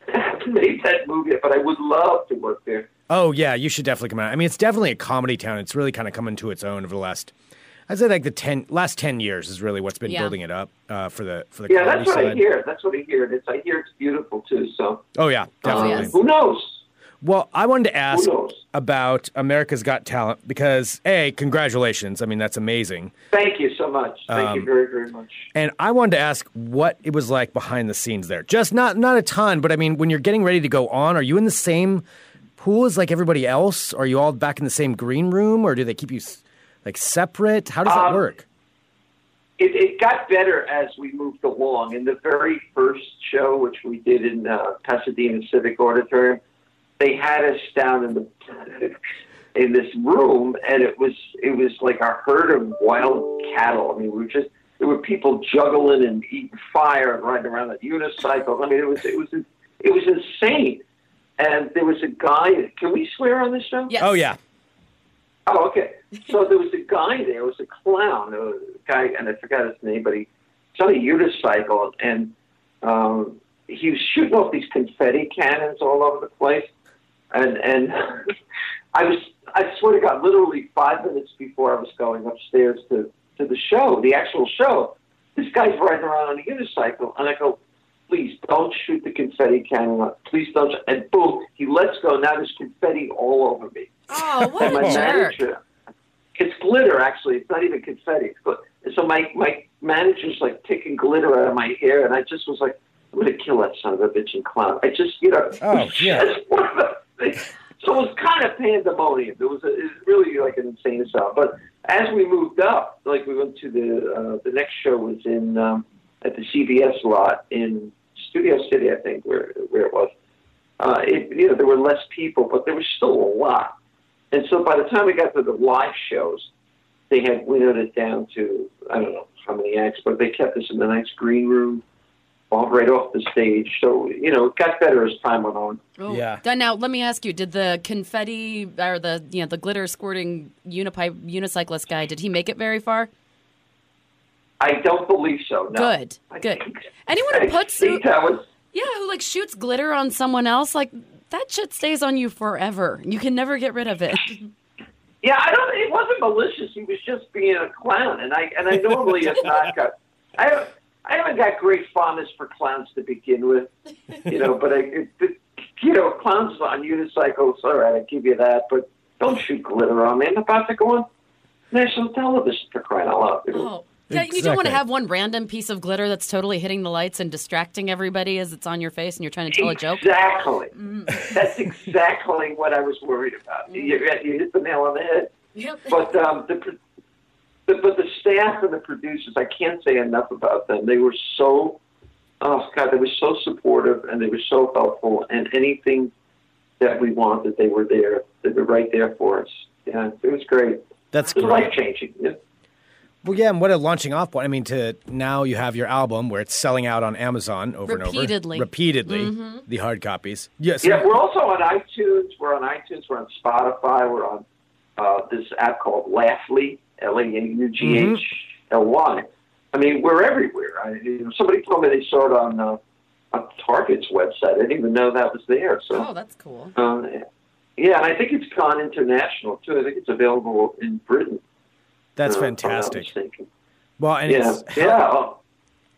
S2: haven't made that move yet. But I would love to work there.
S5: Oh yeah, you should definitely come out. I mean, it's definitely a comedy town. It's really kind of coming to its own over the last. I'd say like the ten last ten years is really what's been
S6: Yeah.
S5: building it up uh, for the for the
S2: Yeah, that's what I hear. That's what I hear. And It's I hear it's beautiful too. So
S5: Oh yeah, definitely.
S2: um,
S6: yes.
S2: who knows?
S5: Well, I wanted to ask about America's Got Talent because a congratulations. I mean, that's amazing.
S2: Thank you so much. Thank
S5: Um,
S2: you very very much.
S5: And I wanted to ask what it was like behind the scenes there. Just not not a ton, but I mean, when you're getting ready to go on, are you in the same pool as like everybody else? Are you all back in the same green room, or do they keep you s- like separate? How does that
S2: Um,
S5: work?
S2: It, it got better as we moved along. In the very first show, which we did in uh, Pasadena Civic Auditorium, they had us down in the in this room, and it was it was like a herd of wild cattle. I mean, we were just there were people juggling and eating fire and riding around on unicycles. I mean, it was it was it was insane. And there was a guy. Can we swear on this show?
S6: Yes.
S5: Oh yeah,
S2: Oh, okay. So there was a guy there. It was a clown, a guy, and I forgot his name, but he was on a unicycle, and um, he was shooting off these confetti cannons all over the place. And and I was, I swear to God, literally five minutes before I was going upstairs to to the show, the actual show, this guy's riding around on a unicycle, and I go, please don't shoot the confetti cannon. Please don't. And boom, he lets go. Now there's confetti all over me.
S6: Oh, what
S2: And my
S6: a jerk!
S2: manager, it's glitter actually. It's not even confetti. It's gl- and so my my manager's like picking glitter out of my hair, and I just was like, I'm gonna kill that son of a bitch and clown. I just you know,
S5: Oh, yeah.
S2: that's one of the things. So it was kind of pandemonium. It was, a, it was really like an insane asylum. But as we moved up, like we went to the uh, the next show was in um, at the CBS lot in Studio City, I think, where where it was. Uh, it, you know, there were less people, but there was still a lot. And so by the time we got to the live shows, they had winnowed it down to I don't know how many acts, but they kept us in the nice green room, off right off the stage. So you know, it got better as time went on.
S6: Oh.
S5: Yeah.
S6: Now, now, let me ask you: Did the confetti or the you know the glitter squirting unipi- unicyclist guy? Did he make it very far?
S2: I don't believe so. No.
S6: Good,
S2: I
S6: good.
S2: think-
S6: Anyone who
S2: I
S6: puts
S2: think that was
S6: yeah, who like shoots glitter on someone else, like that shit stays on you forever. You can never get rid of it.
S2: Yeah, I don't. It wasn't malicious. He was just being a clown, and I and I normally have not got. I haven't, I haven't got great fondness for clowns to begin with, you know. But I, it, it, you know, clowns on unicycles. All right, I give you that, but don't shoot glitter on me. I'm about to go on national television for crying out loud.
S6: Oh. Yeah, you don't want to have one random piece of glitter that's totally hitting the lights and distracting everybody as it's on your face and you're trying to tell a joke.
S2: Exactly.
S6: Mm.
S2: That's exactly what I was worried about. You, you hit the nail on the head.
S6: Yep.
S2: But um, the, the but the staff and the producers, I can't say enough about them. They were so, oh God, they were so supportive and they were so helpful. And anything that we wanted, they were there. They were right there for us. Yeah, it was great.
S5: That's
S2: It was life changing. Yeah.
S5: Well, yeah, and what a launching off point. I mean, to now you have your album where it's selling out on Amazon over
S6: Repeatedly.
S5: and over. Repeatedly. The hard copies. Yes.
S2: Yeah, we're also on iTunes. We're on iTunes. We're on Spotify. We're on uh, this app called Laughly, L A U G H L Y. I mean, we're everywhere. I, you know, somebody told me they saw it on uh, on Target's website. I didn't even know that was there. So,
S6: Oh, that's cool.
S2: uh, yeah, and I think it's gone international too. I think it's available in Britain.
S5: That's
S2: uh, if I'm not
S5: fantastic. Well, and
S2: Yeah,
S5: it's,
S2: yeah. oh,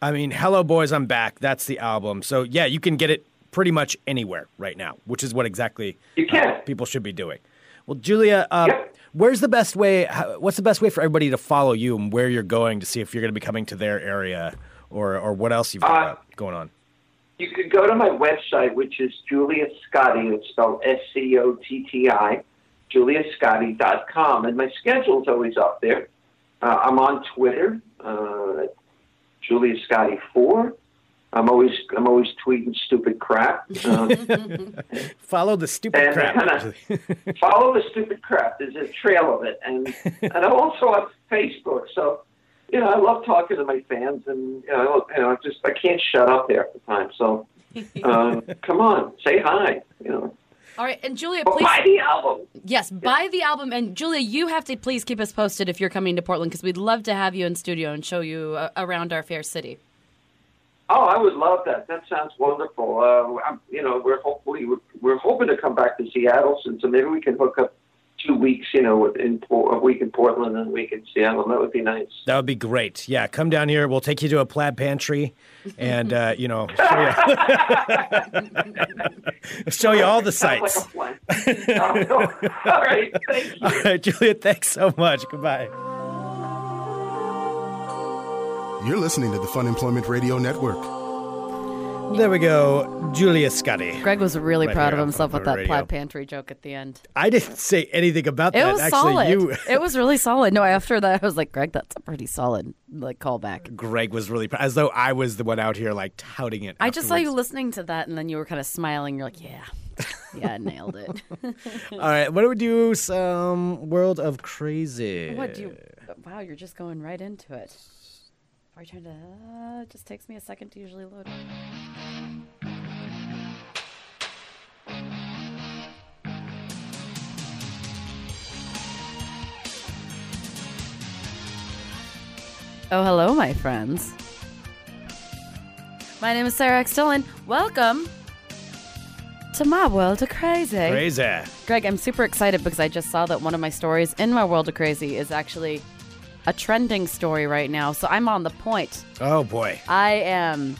S5: I mean, Hello Boys, I'm Back. That's the album. So, yeah, you can get it pretty much anywhere right now, which is what exactly
S2: You can.
S5: uh, people should be doing. Well, Julia, uh,
S2: Yep.
S5: where's the best way? How, what's the best way for everybody to follow you and where you're going to see if you're going to be coming to their area or, or what else you've got
S2: Uh,
S5: going on?
S2: You could go to my website, which is Julia Scotti. It's spelled S C O T T I, juliascotti.com. And my schedule's always up there. Uh, I'm on Twitter, uh, Julia Scotti 4. I'm always I'm always tweeting stupid crap. Uh,
S5: Follow the stupid
S2: and
S5: crap.
S2: kinda follow the stupid crap. There's a trail of it, and and I'm also on Facebook. So you know, I love talking to my fans, and you know, you know, I just I can't shut up half the time. So uh, come on, say hi. You know,
S6: All right, and Julia, please.
S2: buy the album.
S6: Yes, buy the album. And Julia, you have to please keep us posted if you're coming to Portland because we'd love to have you in studio and show you uh, around our fair city.
S2: Oh, I would love that. That sounds wonderful. Uh, you know, we're hopefully we're, we're hoping to come back to Seattle soon, so maybe we can hook up two weeks. You know, in a week in Portland and a week in Seattle. That would be nice.
S5: That would be great. Yeah, come down here. We'll take you to a plaid pantry, and uh, you know, show you, show you all the
S2: Sounds
S5: sights.
S2: like a. All right, thank you.
S5: All right, Julia, thanks so much. Goodbye.
S1: You're listening to the Fun Employment Radio Network.
S5: There we go, Julia Scotti.
S6: Greg was really
S5: Right
S6: proud of himself with that
S5: Radio.
S6: plaid pantry joke at the end.
S5: I didn't say anything about
S6: It
S5: that.
S6: was
S5: Actually,
S6: solid.
S5: you,
S6: it was really solid. No, after that, I was like, Greg, that's a pretty solid like callback.
S5: Greg was really proud, as though I was the one out here like touting it.
S6: I just saw you listening to that, and then you were kind of smiling. You're like, yeah, yeah, nailed it.
S5: All right, what don't we do? Some World of Crazy.
S6: what do you? Wow, you're just going right into it. Are you trying to? Uh, it just takes me a second to usually load. Oh, hello, my friends. My name is Sarah X. Dillon. Welcome to my world of crazy.
S5: Crazy.
S6: Greg, I'm super excited because I just saw that one of my stories in my world of crazy is actually a trending story right now. So I'm on the point.
S5: Oh boy,
S6: I am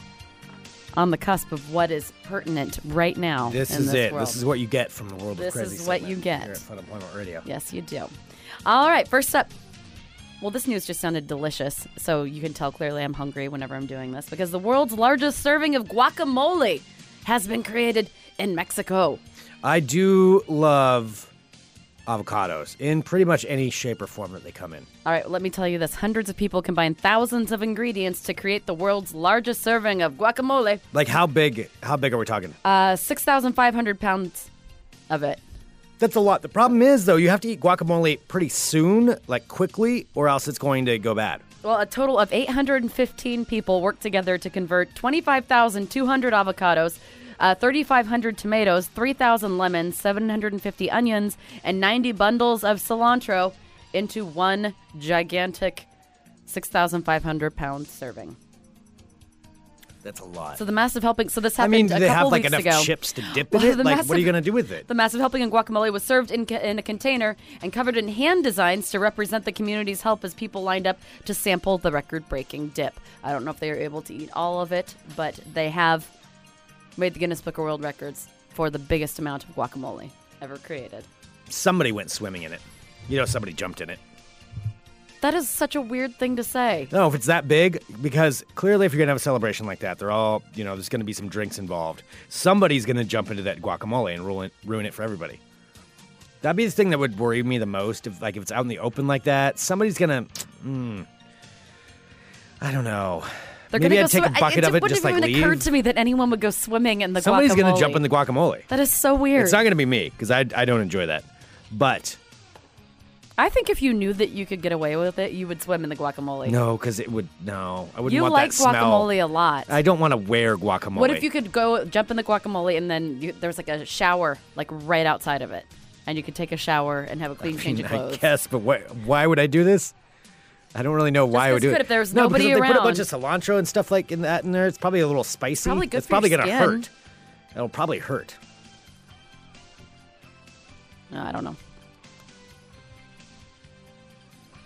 S6: on the cusp of what is pertinent right now.
S5: this is
S6: this
S5: it.
S6: World.
S5: This is what you get from the World
S6: This
S5: of Crazy.
S6: This is what you get.
S5: here at Fun Employment Radio.
S6: Yes, you do. All right, first up. Well, this news just sounded delicious, so you can tell clearly I'm hungry whenever I'm doing this because the world's largest serving of guacamole has been created in Mexico.
S5: I do love avocados in pretty much any shape or form that they come in.
S6: All right, let me tell you this. Hundreds of people combine thousands of ingredients to create the world's largest serving of guacamole.
S5: Like how big? How big are we talking?
S6: Uh, 6,500 pounds of it.
S5: That's a lot. The problem is though, you have to eat guacamole pretty soon, like quickly, or else it's going to go bad.
S6: Well, a total of 815 people worked together to convert 25,200 avocados, uh, 3,500 tomatoes, 3,000 lemons, 750 onions, and 90 bundles of cilantro into one gigantic 6,500 pound serving.
S5: That's a lot.
S6: So the massive helping. So this happened.
S5: I
S6: mean,
S5: they have like enough
S6: ago.
S5: chips to dip in it? Like, what are you
S6: massive-
S5: gonna do with it?
S6: The massive helping in guacamole was served in, in a container and covered in hand designs to represent the community's help as people lined up to sample the record-breaking dip. I don't know if they were able to eat all of it, but they have made the Guinness Book of World Records for the biggest amount of guacamole ever created.
S5: Somebody went swimming in it. You know, somebody jumped in it.
S6: That is such a weird thing to say.
S5: No, if it's that big, because clearly, if you're gonna have a celebration like that, they're all, you know, there's gonna be some drinks involved. Somebody's gonna jump into that guacamole and ruin ruin it for everybody. That'd be the thing that would worry me the most. If like if it's out in the open like that, somebody's gonna. Mm, I don't know.
S6: They're
S5: Maybe I'd
S6: go
S5: take a
S6: swim-
S5: bucket
S6: it
S5: of it,
S6: wouldn't
S5: just like
S6: even
S5: leave.
S6: occurred to me that anyone would go swimming in the
S5: Somebody's
S6: guacamole.
S5: gonna jump in the guacamole.
S6: That is so weird.
S5: It's not gonna be me because I I don't enjoy that. But
S6: I think if you knew that you could get away with it, you would swim in the guacamole.
S5: no, because it would no. I wouldn't
S6: you
S5: want
S6: like
S5: that smell.
S6: guacamole You like guacamole a lot.
S5: I don't want to wear guacamole.
S6: What if you could go jump in the guacamole and then you, there's like a shower like right outside of it, and you could take a shower and have a clean change of clothes?
S5: I
S6: clothes.
S5: guess, but why, why would I do this? I don't really know why I would do
S6: you
S5: it.
S6: if there was
S5: no,
S6: nobody
S5: because if they put a bunch of cilantro and stuff like in that in there. It's probably a little spicy.
S6: Probably good
S5: it's
S6: for your
S5: probably gonna
S6: skin.
S5: hurt. It'll probably hurt.
S6: No, I don't know.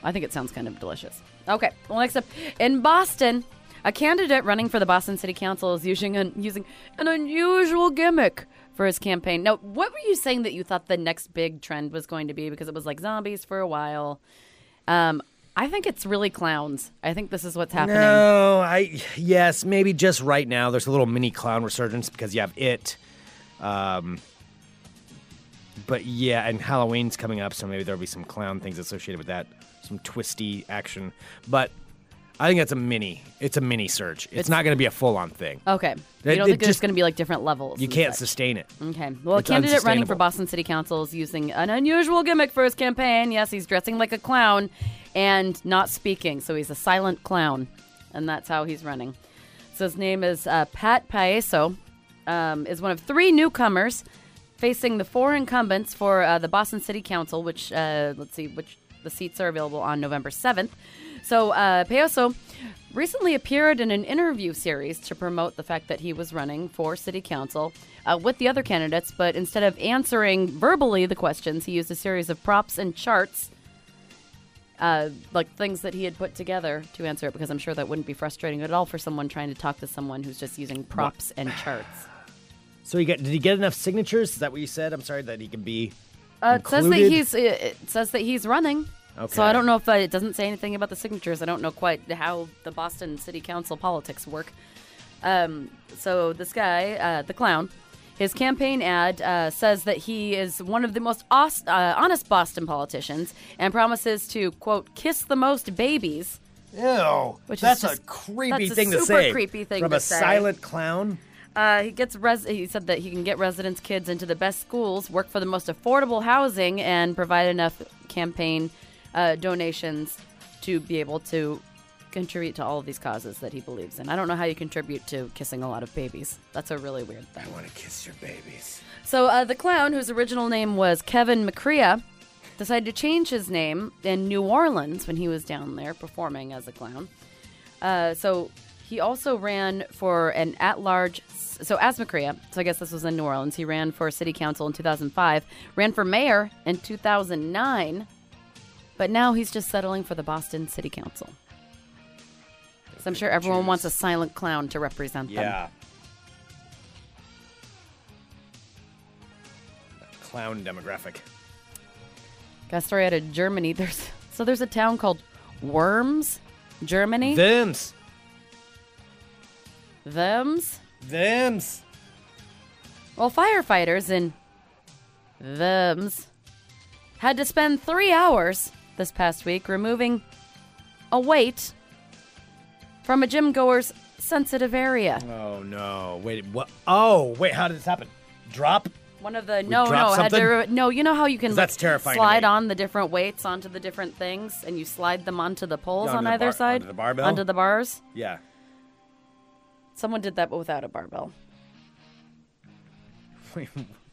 S6: I think it sounds kind of delicious. Okay, well, next up in Boston, a candidate running for the Boston City Council is using an, using an unusual gimmick for his campaign. Now, what were you saying that you thought the next big trend was going to be? Because it was like zombies for a while. Um, I think it's really clowns. I think this is what's happening.
S5: No, I yes, maybe just right now. There's a little mini clown resurgence because you have it. Um, but yeah, and Halloween's coming up, so maybe there'll be some clown things associated with that, some twisty action. But I think that's a mini. It's a mini surge. It's,
S6: It's-
S5: not going to be a full on thing.
S6: Okay, you don't
S5: it
S6: think there's
S5: just-
S6: going to be like different levels?
S5: You
S6: and
S5: can't
S6: such?
S5: sustain it.
S6: Okay. Well, a
S5: It's
S6: candidate running for
S5: unsustainable.
S6: Boston City Council is using an unusual gimmick for his campaign. Yes, he's dressing like a clown and not speaking, so he's a silent clown, and that's how he's running. So his name is uh, Pat Payaso. Um, is one of three newcomers facing the four incumbents for uh, the Boston City Council, which uh, let's see, which the seats are available on November seventh. So uh, Payaso recently appeared in an interview series to promote the fact that he was running for city council uh, with the other candidates, but instead of answering verbally the questions, he used a series of props and charts. Uh, like things that he had put together to answer it, because I'm sure that wouldn't be frustrating at all for someone trying to talk to someone who's just using props and charts.
S5: So he got? Did he get enough signatures? Is that what you said? I'm sorry that he can be.
S6: Uh, it says that he's it says that he's running.
S5: Okay.
S6: So I don't know if uh, it doesn't say anything about the signatures. I don't know quite how the Boston City Council politics work. Um, so this guy, uh, the clown, his campaign ad uh, says that he is one of the most os- uh, honest Boston politicians and promises to quote kiss the most babies.
S5: Ew,
S6: Which is
S5: that's a creepy
S6: that's a
S5: thing to say.
S6: creepy thing
S5: from a
S6: say.
S5: silent clown.
S6: Uh, he gets res- he said that he can get residents' kids into the best schools, work for the most affordable housing, and provide enough campaign uh, donations to be able to contribute to all of these causes that he believes in. I don't know how you contribute to kissing a lot of babies. That's a really weird thing.
S5: I want to kiss your babies.
S6: So uh, the clown, whose original name was Kevin McCrea, decided to change his name in New Orleans when he was down there performing as a clown. Uh, so he also ran for an at-large. So as McCrea, so I guess this was in New Orleans. He ran for city council in 2005, ran for mayor in 2009, but now he's just settling for the Boston City Council. So I'm sure everyone wants a silent clown to represent them.
S5: Yeah. Clown demographic.
S6: Got a story out of Germany. There's so there's a town called Worms, Germany.
S5: Thems.
S6: Thems.
S5: Thems.
S6: Well, firefighters in Vims had to spend three hours this past week removing a weight from a gym goer's sensitive area.
S5: Oh no! Wait, what? Oh, wait, how did this happen? Drop?
S6: One of the no no had to re- no you know how you can
S5: that's terrifying
S6: slide on the different weights onto the different things and you slide them onto the poles
S5: Onto
S6: on
S5: the
S6: either
S5: bar-
S6: side
S5: onto the barbell?
S6: onto the bars.
S5: Yeah.
S6: Someone did that but without a barbell.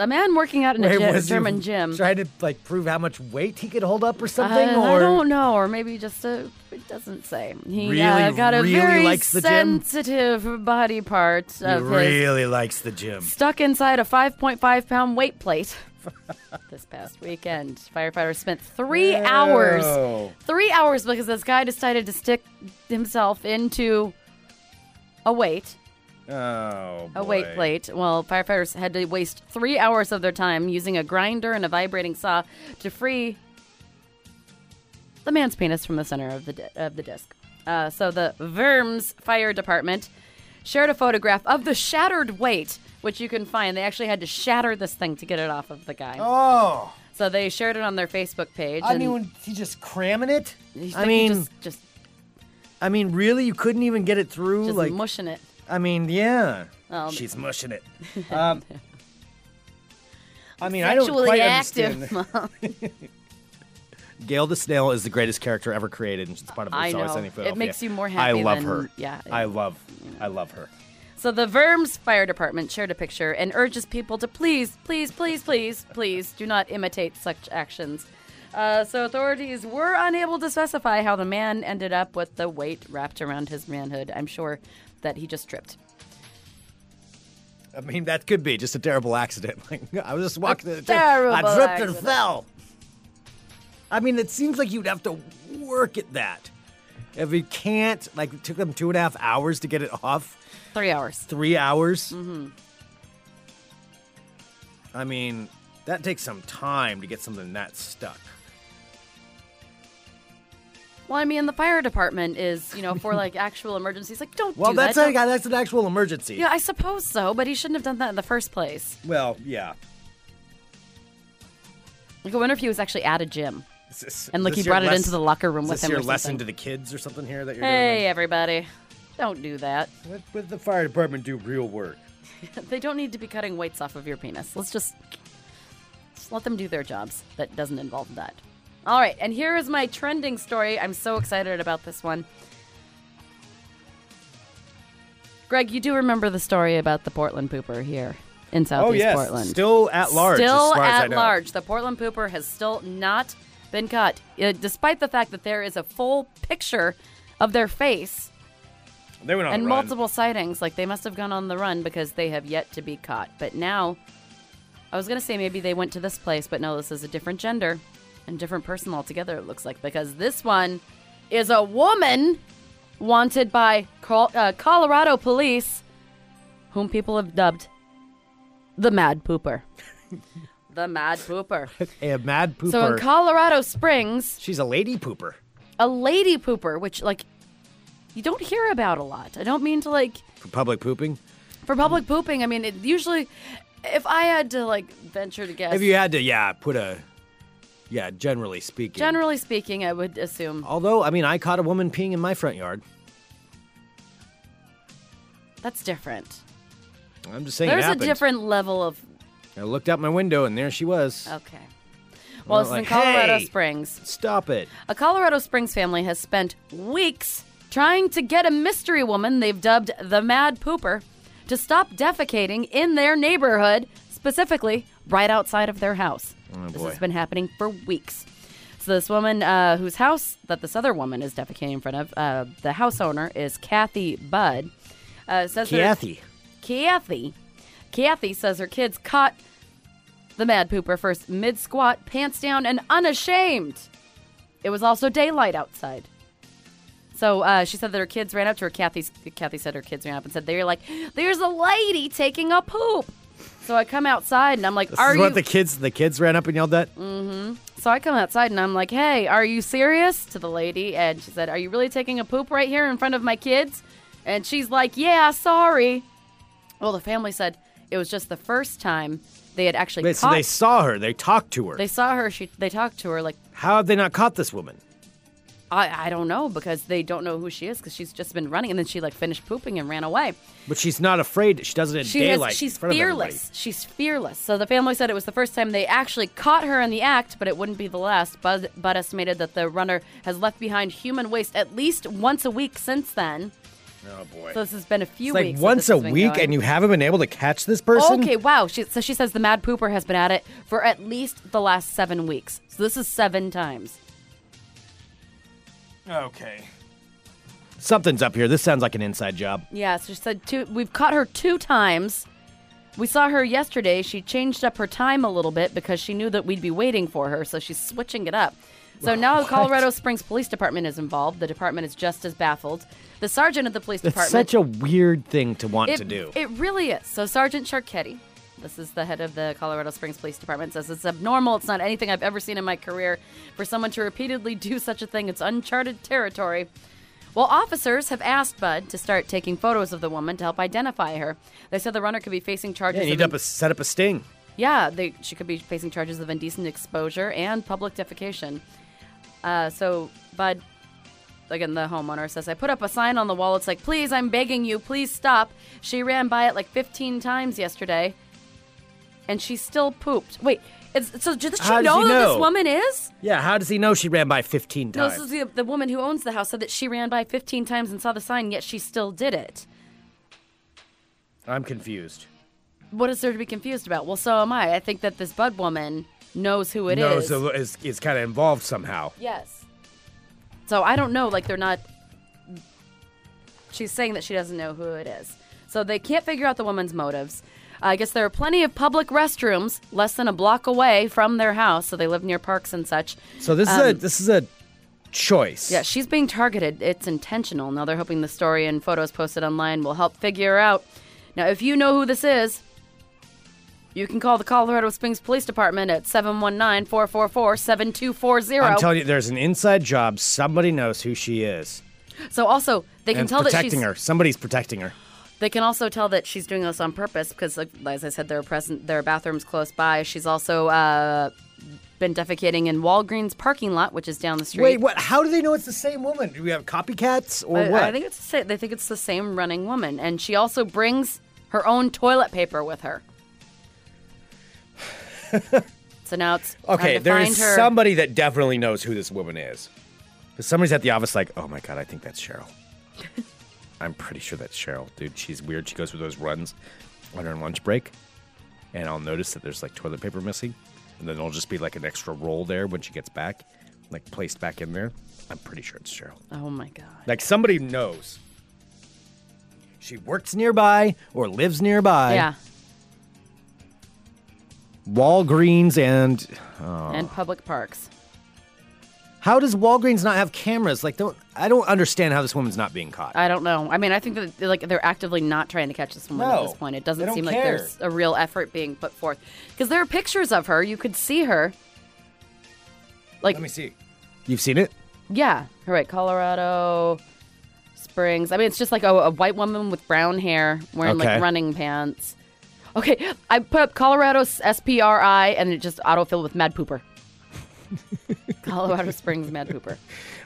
S6: A man working out in a
S5: wait,
S6: gy-
S5: he
S6: German gym.
S5: Trying to like prove how much weight he could hold up or something,
S6: Uh,
S5: or
S6: I don't know, or maybe just a. It doesn't say. He
S5: Really,
S6: uh, got a
S5: really
S6: very
S5: likes the gym?
S6: sensitive body part
S5: he
S6: of his
S5: really likes the gym.
S6: stuck inside a 5.5 pound weight plate. this past weekend, firefighters spent three hours, three hours because this guy decided to stick himself into a weight,
S5: Oh,
S6: a weight
S5: boy.
S6: plate. Well, firefighters had to waste three hours of their time using a grinder and a vibrating saw to free the man's penis from the center of the di- of the disc. Uh, so the Verms Fire Department shared a photograph of the shattered weight, which you can find. They actually had to shatter this thing to get it off of the guy.
S5: Oh,
S6: So they shared it on their Facebook page.
S5: I mean, he just cramming it. I mean,
S6: just just,
S5: I mean, really, you couldn't even get it through.
S6: just
S5: like,
S6: mushing it.
S5: I mean, yeah,
S6: Um,
S5: she's mushing it. Um, I mean, I don't quite
S6: active.
S5: understand. Gail the Snail is the greatest character ever created, and she's part of the
S6: I
S5: Always
S6: know.
S5: Sunny in
S6: It makes you more happy.
S5: I love
S6: than-
S5: her.
S6: yeah,
S5: I love, I love her.
S6: So the Verms Fire Department shared a picture and urges people to please, please, please, please, please do not imitate such actions. Uh, so authorities were unable to specify how the man ended up with the weight wrapped around his manhood. I'm sure that he just tripped.
S5: I mean, that could be just a terrible accident. Like, I was just walking to the
S6: terrible
S5: I tripped and fell. I mean, it seems like you'd have to work at that. If you can't, like, it took them two and a half hours to get it off,
S6: Three hours.
S5: three hours. Mm-hmm. I mean, that takes some time to get something that stuck.
S6: Well, I mean, the fire department is, you know, for like actual emergencies. Like, don't
S5: Well,
S6: do
S5: that's
S6: that.
S5: a, that's an actual emergency.
S6: yeah, I suppose so, but he shouldn't have done that in the first place.
S5: Well, yeah.
S6: Like, I wonder if he was actually at a gym
S5: Is this-
S6: and like he brought it into the locker room
S5: Is
S6: with
S5: this
S6: him.
S5: your
S6: or
S5: lesson to the kids or something here that you're
S6: Hey,
S5: doing?
S6: everybody, don't do that.
S5: Let, let the fire department do real work.
S6: They don't need to be cutting weights off of your penis. Let's just, just let them do their jobs. That doesn't involve that. All right, and here is my trending story. I'm so excited about this one. Greg, you do remember the story about the Portland pooper here in Southeast
S5: oh yes,
S6: Portland.
S5: still at large.
S6: Still
S5: as far as I
S6: at large. The Portland pooper has still not been caught, uh, despite the fact that there is a full picture of their face
S5: They went on
S6: and multiple sightings. Like they must have gone on the run because they have yet to be caught. But now, I was gonna say maybe they went to this place, but no, this is a different gender and different person altogether. It looks like because this one is a woman wanted by Col- uh, Colorado police, whom people have dubbed the Mad Pooper. the Mad Pooper.
S5: A mad pooper.
S6: So in Colorado Springs,
S5: She's a lady pooper.
S6: a lady pooper, which like you don't hear about a lot. I don't mean to like
S5: For public pooping.
S6: for public pooping. I mean, it usually, if I had to like venture to guess,
S5: If you had to, yeah, put a, yeah, generally speaking.
S6: generally speaking, I would assume
S5: Although, I mean, I caught a woman peeing in my front yard.
S6: that's different.
S5: I'm just saying. it
S6: There's a different level of
S5: I looked out my window and there she was.
S6: okay. Well, it's in Colorado
S5: hey!
S6: Springs.
S5: Stop it.
S6: A Colorado Springs family has spent weeks trying to get a mystery woman they've dubbed the Mad Pooper to stop defecating in their neighborhood, specifically right outside of their house. This
S5: boy.
S6: has been happening for weeks. So this woman, uh, whose house that this other woman is defecating in front of, uh, the house owner is Kathy Budd. Uh, says
S5: Kathy.
S6: Kathy. Kathy says her kids caught the mad pooper first mid squat, pants down, and unashamed. It was also daylight outside. So uh, she said that her kids ran up to her. Kathy, Kathy said her kids ran up and said, They're like, there's a lady taking a poop. So I come outside and I'm like,
S5: This
S6: Are
S5: is
S6: you?
S5: what the kids the kids ran up and yelled at. Mm-hmm.
S6: So I come outside and I'm like, hey, are you serious? To the lady. And she said, are you really taking a poop right here in front of my kids? And she's like, yeah, sorry. Well, the family said it was just the first time they had actually
S5: Wait, so
S6: caught.
S5: they saw her. They talked to her.
S6: they saw her. She they talked to her like
S5: How have they not caught this woman?
S6: I, I don't know because they don't know who she is because she's just been running and then she like finished pooping and ran away.
S5: But she's not afraid. She does it in
S6: She
S5: daylight.
S6: has, she's
S5: in front of
S6: fearless. She's fearless. So the family said it was the first time they actually caught her in the act, but it wouldn't be the last. Bud, Bud estimated that the runner has left behind human waste at least once a week since then.
S5: Oh boy.
S6: So this has been a few
S5: it's like
S6: weeks. that
S5: once a week,
S6: going.
S5: and you haven't been able to catch this person.
S6: Okay, wow. She, so she says the Mad Pooper has been at it for at least the last seven weeks. So this is seven times.
S5: Okay. Something's up here. This sounds like an inside job.
S6: Yeah, so she said two. We've caught her two times. We saw her yesterday. She changed up her time a little bit because she knew that we'd be waiting for her, so she's switching it up. So now the Colorado Springs Police Department is involved. The department is just as baffled. The sergeant of the police
S5: It's
S6: department.
S5: such a weird thing to want
S6: it,
S5: to do.
S6: It really is. So Sergeant Charchetti, this is the head of the Colorado Springs Police Department, says it's abnormal. It's not anything I've ever seen in my career for someone to repeatedly do such a thing. It's uncharted territory. Well, officers have asked Bud to start taking photos of the woman to help identify her. They said the runner could be facing charges.
S5: yeah,
S6: of
S5: need to up a, set up a sting.
S6: yeah, they, she could be facing charges of indecent exposure and public defecation. Uh, so, Bud, again, the homeowner says, I put up a sign on the wall. It's like, please, I'm begging you, please stop. She ran by it like 15 times yesterday, and she still pooped. Wait, it's, so does she
S5: How does
S6: know that
S5: know?
S6: this woman is?
S5: Yeah, how does he know she ran by 15
S6: No,
S5: times?
S6: this is the, the woman who owns the house said that she ran by 15 times and saw the sign, yet she still did it.
S5: I'm confused.
S6: What is there to be confused about? Well, so am I. I think that this Bud woman knows who it is.
S5: no, so is, is kind of involved somehow.
S6: Yes. So I don't know. Like they're not. She's saying that she doesn't know who it is. So they can't figure out the woman's motives. I guess there are plenty of public restrooms less than a block away from their house, so they live near parks and such.
S5: So this is a
S6: Um,
S5: this is a choice.
S6: Yeah, she's being targeted. It's intentional. Now they're hoping the story and photos posted online will help figure out. Now, if you know who this is, you can call the Colorado Springs Police Department at 719 444 7240.
S5: I'm telling you, there's an inside job. Somebody knows who she is.
S6: So also, they can
S5: and
S6: tell that she's.
S5: protecting her. Somebody's protecting her.
S6: They can also tell that she's doing this on purpose because, like, as I said, there are present there are bathrooms close by. She's also uh, been defecating in Walgreens parking lot, which is down the street.
S5: Wait, what? How do they know it's the same woman? Do we have copycats or
S6: I,
S5: what?
S6: I think it's the sa- they think it's the same running woman, and she also brings her own toilet paper with her. so now it's
S5: okay, there
S6: find
S5: is
S6: her.
S5: somebody that definitely knows who this woman is. Because somebody's at the office like, oh my god, I think that's Cheryl. I'm pretty sure that's Cheryl, dude. She's weird. She goes for those runs on her lunch break, and I'll notice that there's like toilet paper missing, and then there'll just be like an extra roll there when she gets back, like placed back in there. I'm pretty sure it's Cheryl.
S6: Oh my god!
S5: Like somebody knows. She works nearby or lives nearby.
S6: Yeah,
S5: Walgreens and oh.
S6: and public parks.
S5: How does Walgreens not have cameras? Like, don't I don't understand how this woman's not being caught.
S6: I don't know. I mean, I think that like they're actively not trying to catch this woman at
S5: No,
S6: this point. It
S5: they
S6: doesn't
S5: don't
S6: seem like
S5: care.
S6: there's a real effort being put forth because there are pictures of her. You could see her. Like,
S5: Let me see. You've seen it?
S6: yeah, all right, Colorado Springs. I mean, it's just like a, a white woman with brown hair wearing
S5: Okay.
S6: like running pants. Okay, I put up Colorado SPRI and it just autofilled with Mad Pooper. Colorado Springs Mad Pooper.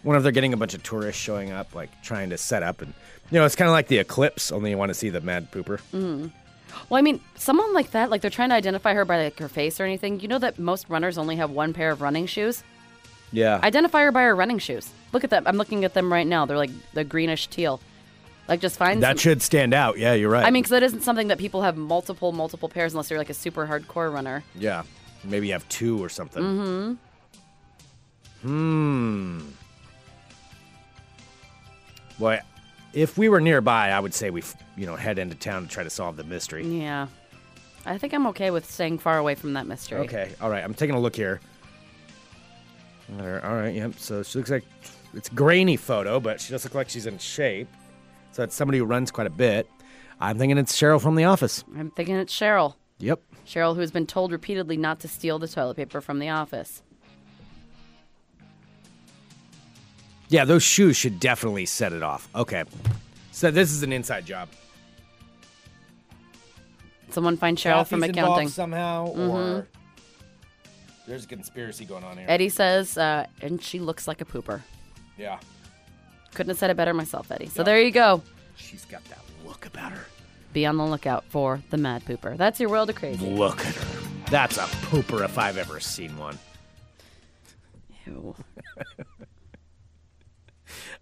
S5: Whenever they're getting a bunch of tourists showing up, like trying to set up, and you know, it's kind of like the eclipse. Only you want to see the mad pooper.
S6: Mm. Well, I mean, someone like that, like they're trying to identify her by like her face or anything. You know that most runners only have one pair of running shoes.
S5: Yeah.
S6: Identify her by her running shoes. Look at them. I'm looking at them right now. They're like the greenish teal. Like just find
S5: that
S6: some-
S5: should stand out. Yeah, you're right.
S6: I mean, because that isn't something that people have multiple, multiple pairs unless you're like a super hardcore runner.
S5: yeah. Maybe you have two or something. Mm-hmm. Hmm. Well, if we were nearby, I would say we, you know, head into town to try to solve the mystery.
S6: Yeah. I think I'm okay with staying far away from that mystery.
S5: Okay. All right. I'm taking a look here. All right. All right. Yep. So she looks like it's grainy photo, but she does look like she's in shape. So it's somebody who runs quite a bit. I'm thinking it's Cheryl from the office.
S6: I'm thinking it's Cheryl.
S5: Yep.
S6: Cheryl, who's been told repeatedly not to steal the toilet paper from the office.
S5: Yeah, those shoes should definitely set it off. Okay. So this is an inside job.
S6: Someone find Cheryl from
S5: Kathy's
S6: accounting.
S5: involved somehow, or there's a conspiracy going on here.
S6: Eddie says, uh, and she looks like a pooper.
S5: Yeah,
S6: Couldn't have said it better myself, Eddie. So
S5: Yeah.
S6: there you go.
S5: she's got that look about her.
S6: Be on the lookout for the Mad Pooper. That's your world of crazy.
S5: Look at her. That's a pooper if I've ever seen one.
S6: Ew.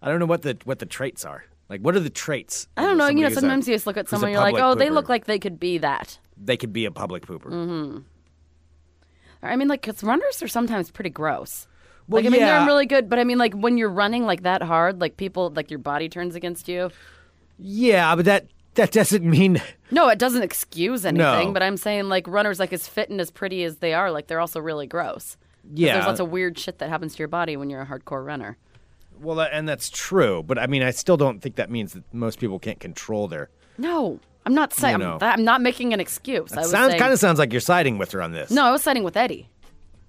S5: I don't know what the what the traits are. Like, what are the traits?
S6: I don't know. You know, sometimes you just look at someone, you're like, oh, they look like they could be that.
S5: they could be a public pooper.
S6: Mm-hmm. I mean, like, because runners are sometimes pretty gross.
S5: Well,
S6: like, I mean,
S5: yeah.
S6: they're really good, but I mean, like, when you're running like that hard, like people, like your body turns against you.
S5: Yeah, but that that doesn't mean.
S6: No, it doesn't excuse anything,
S5: No.
S6: but I'm saying, like, runners, like, as fit and as pretty as they are, like, they're also really gross.
S5: Yeah,
S6: There's lots of weird shit that happens to your body when you're a hardcore runner.
S5: Well, and that's true. But I mean, I still don't think that means that most people can't control their.
S6: No, I'm not saying,
S5: You know.
S6: I'm, I'm not making an excuse. I
S5: That
S6: was
S5: sounds kind of sounds like you're siding with her on this.
S6: No, I was siding with Eddie.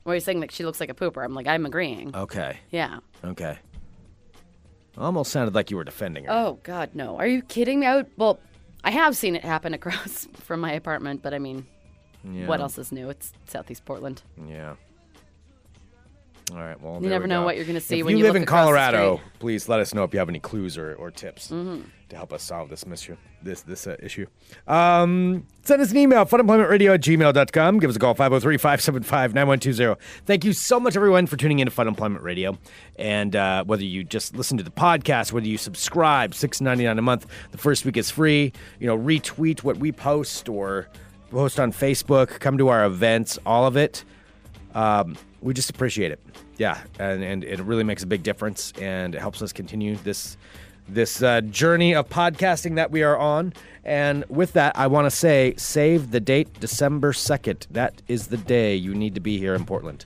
S6: Where he's saying that she looks like a pooper. I'm like, I'm agreeing.
S5: Okay.
S6: Yeah.
S5: Okay. Almost sounded like you were defending her.
S6: Oh God, no! Are you kidding me? I would, well, I have seen it happen across from my apartment, but I mean,
S5: yeah.
S6: what else is new? It's Southeast Portland.
S5: Yeah. All right. Well,
S6: You never know
S5: go.
S6: what you're gonna see
S5: If
S6: when
S5: you
S6: you
S5: live in Colorado.
S6: Mm-hmm.
S5: please let us know if you have any clues or, or tips to help us solve this issue. This this uh, issue. Um, send us an email, funemploymentradio at gmail.com. Give us a call, 503-575-9120. Thank you so much, everyone, for tuning in to Fun Employment Radio. And uh, whether you just listen to the podcast, whether you subscribe, six ninety nine a month. The first week is free. You know, retweet what we post or post on Facebook. Come to our events. All of it um, we just appreciate it. Yeah, and, and it really makes a big difference, and it helps us continue this this uh, journey of podcasting that we are on. And with that, I want to say, save the date, December second. That is the day you need to be here in Portland,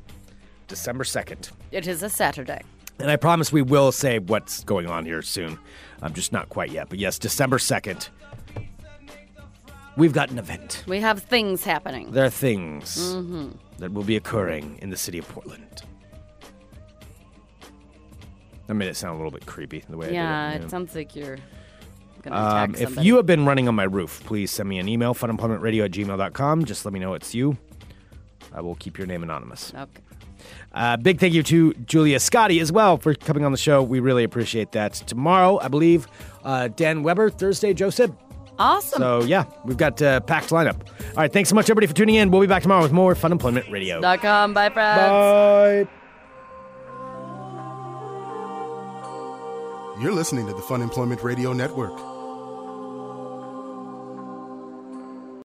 S5: December second.
S6: It is a Saturday.
S5: And I promise we will say what's going on here soon. I'm just not quite yet, but yes, December second. We've got an event.
S6: We have things happening.
S5: There are things
S6: Mm-hmm.
S5: that will be occurring in the city of Portland. That made it sound a little bit creepy the way
S6: yeah,
S5: I did
S6: it
S5: it.
S6: sounds like you're gonna
S5: Um,
S6: attack
S5: if you have been running on my roof, please send me an email, funemploymentradio at gmail.com. Just let me know it's you. I will keep your name anonymous.
S6: okay.
S5: Uh, big thank you to Julia Scotti as well for coming on the show. We really appreciate that. Tomorrow, I believe, uh, Dan Weber, Thursday, Joe Sib.
S6: Awesome.
S5: So, yeah, we've got a packed lineup. All right, thanks so much, everybody, for tuning in. We'll be back tomorrow with more Fun Employment Radio.
S6: Dot com. Bye, friends.
S5: Bye.
S1: You're listening to the Fun Employment Radio Network.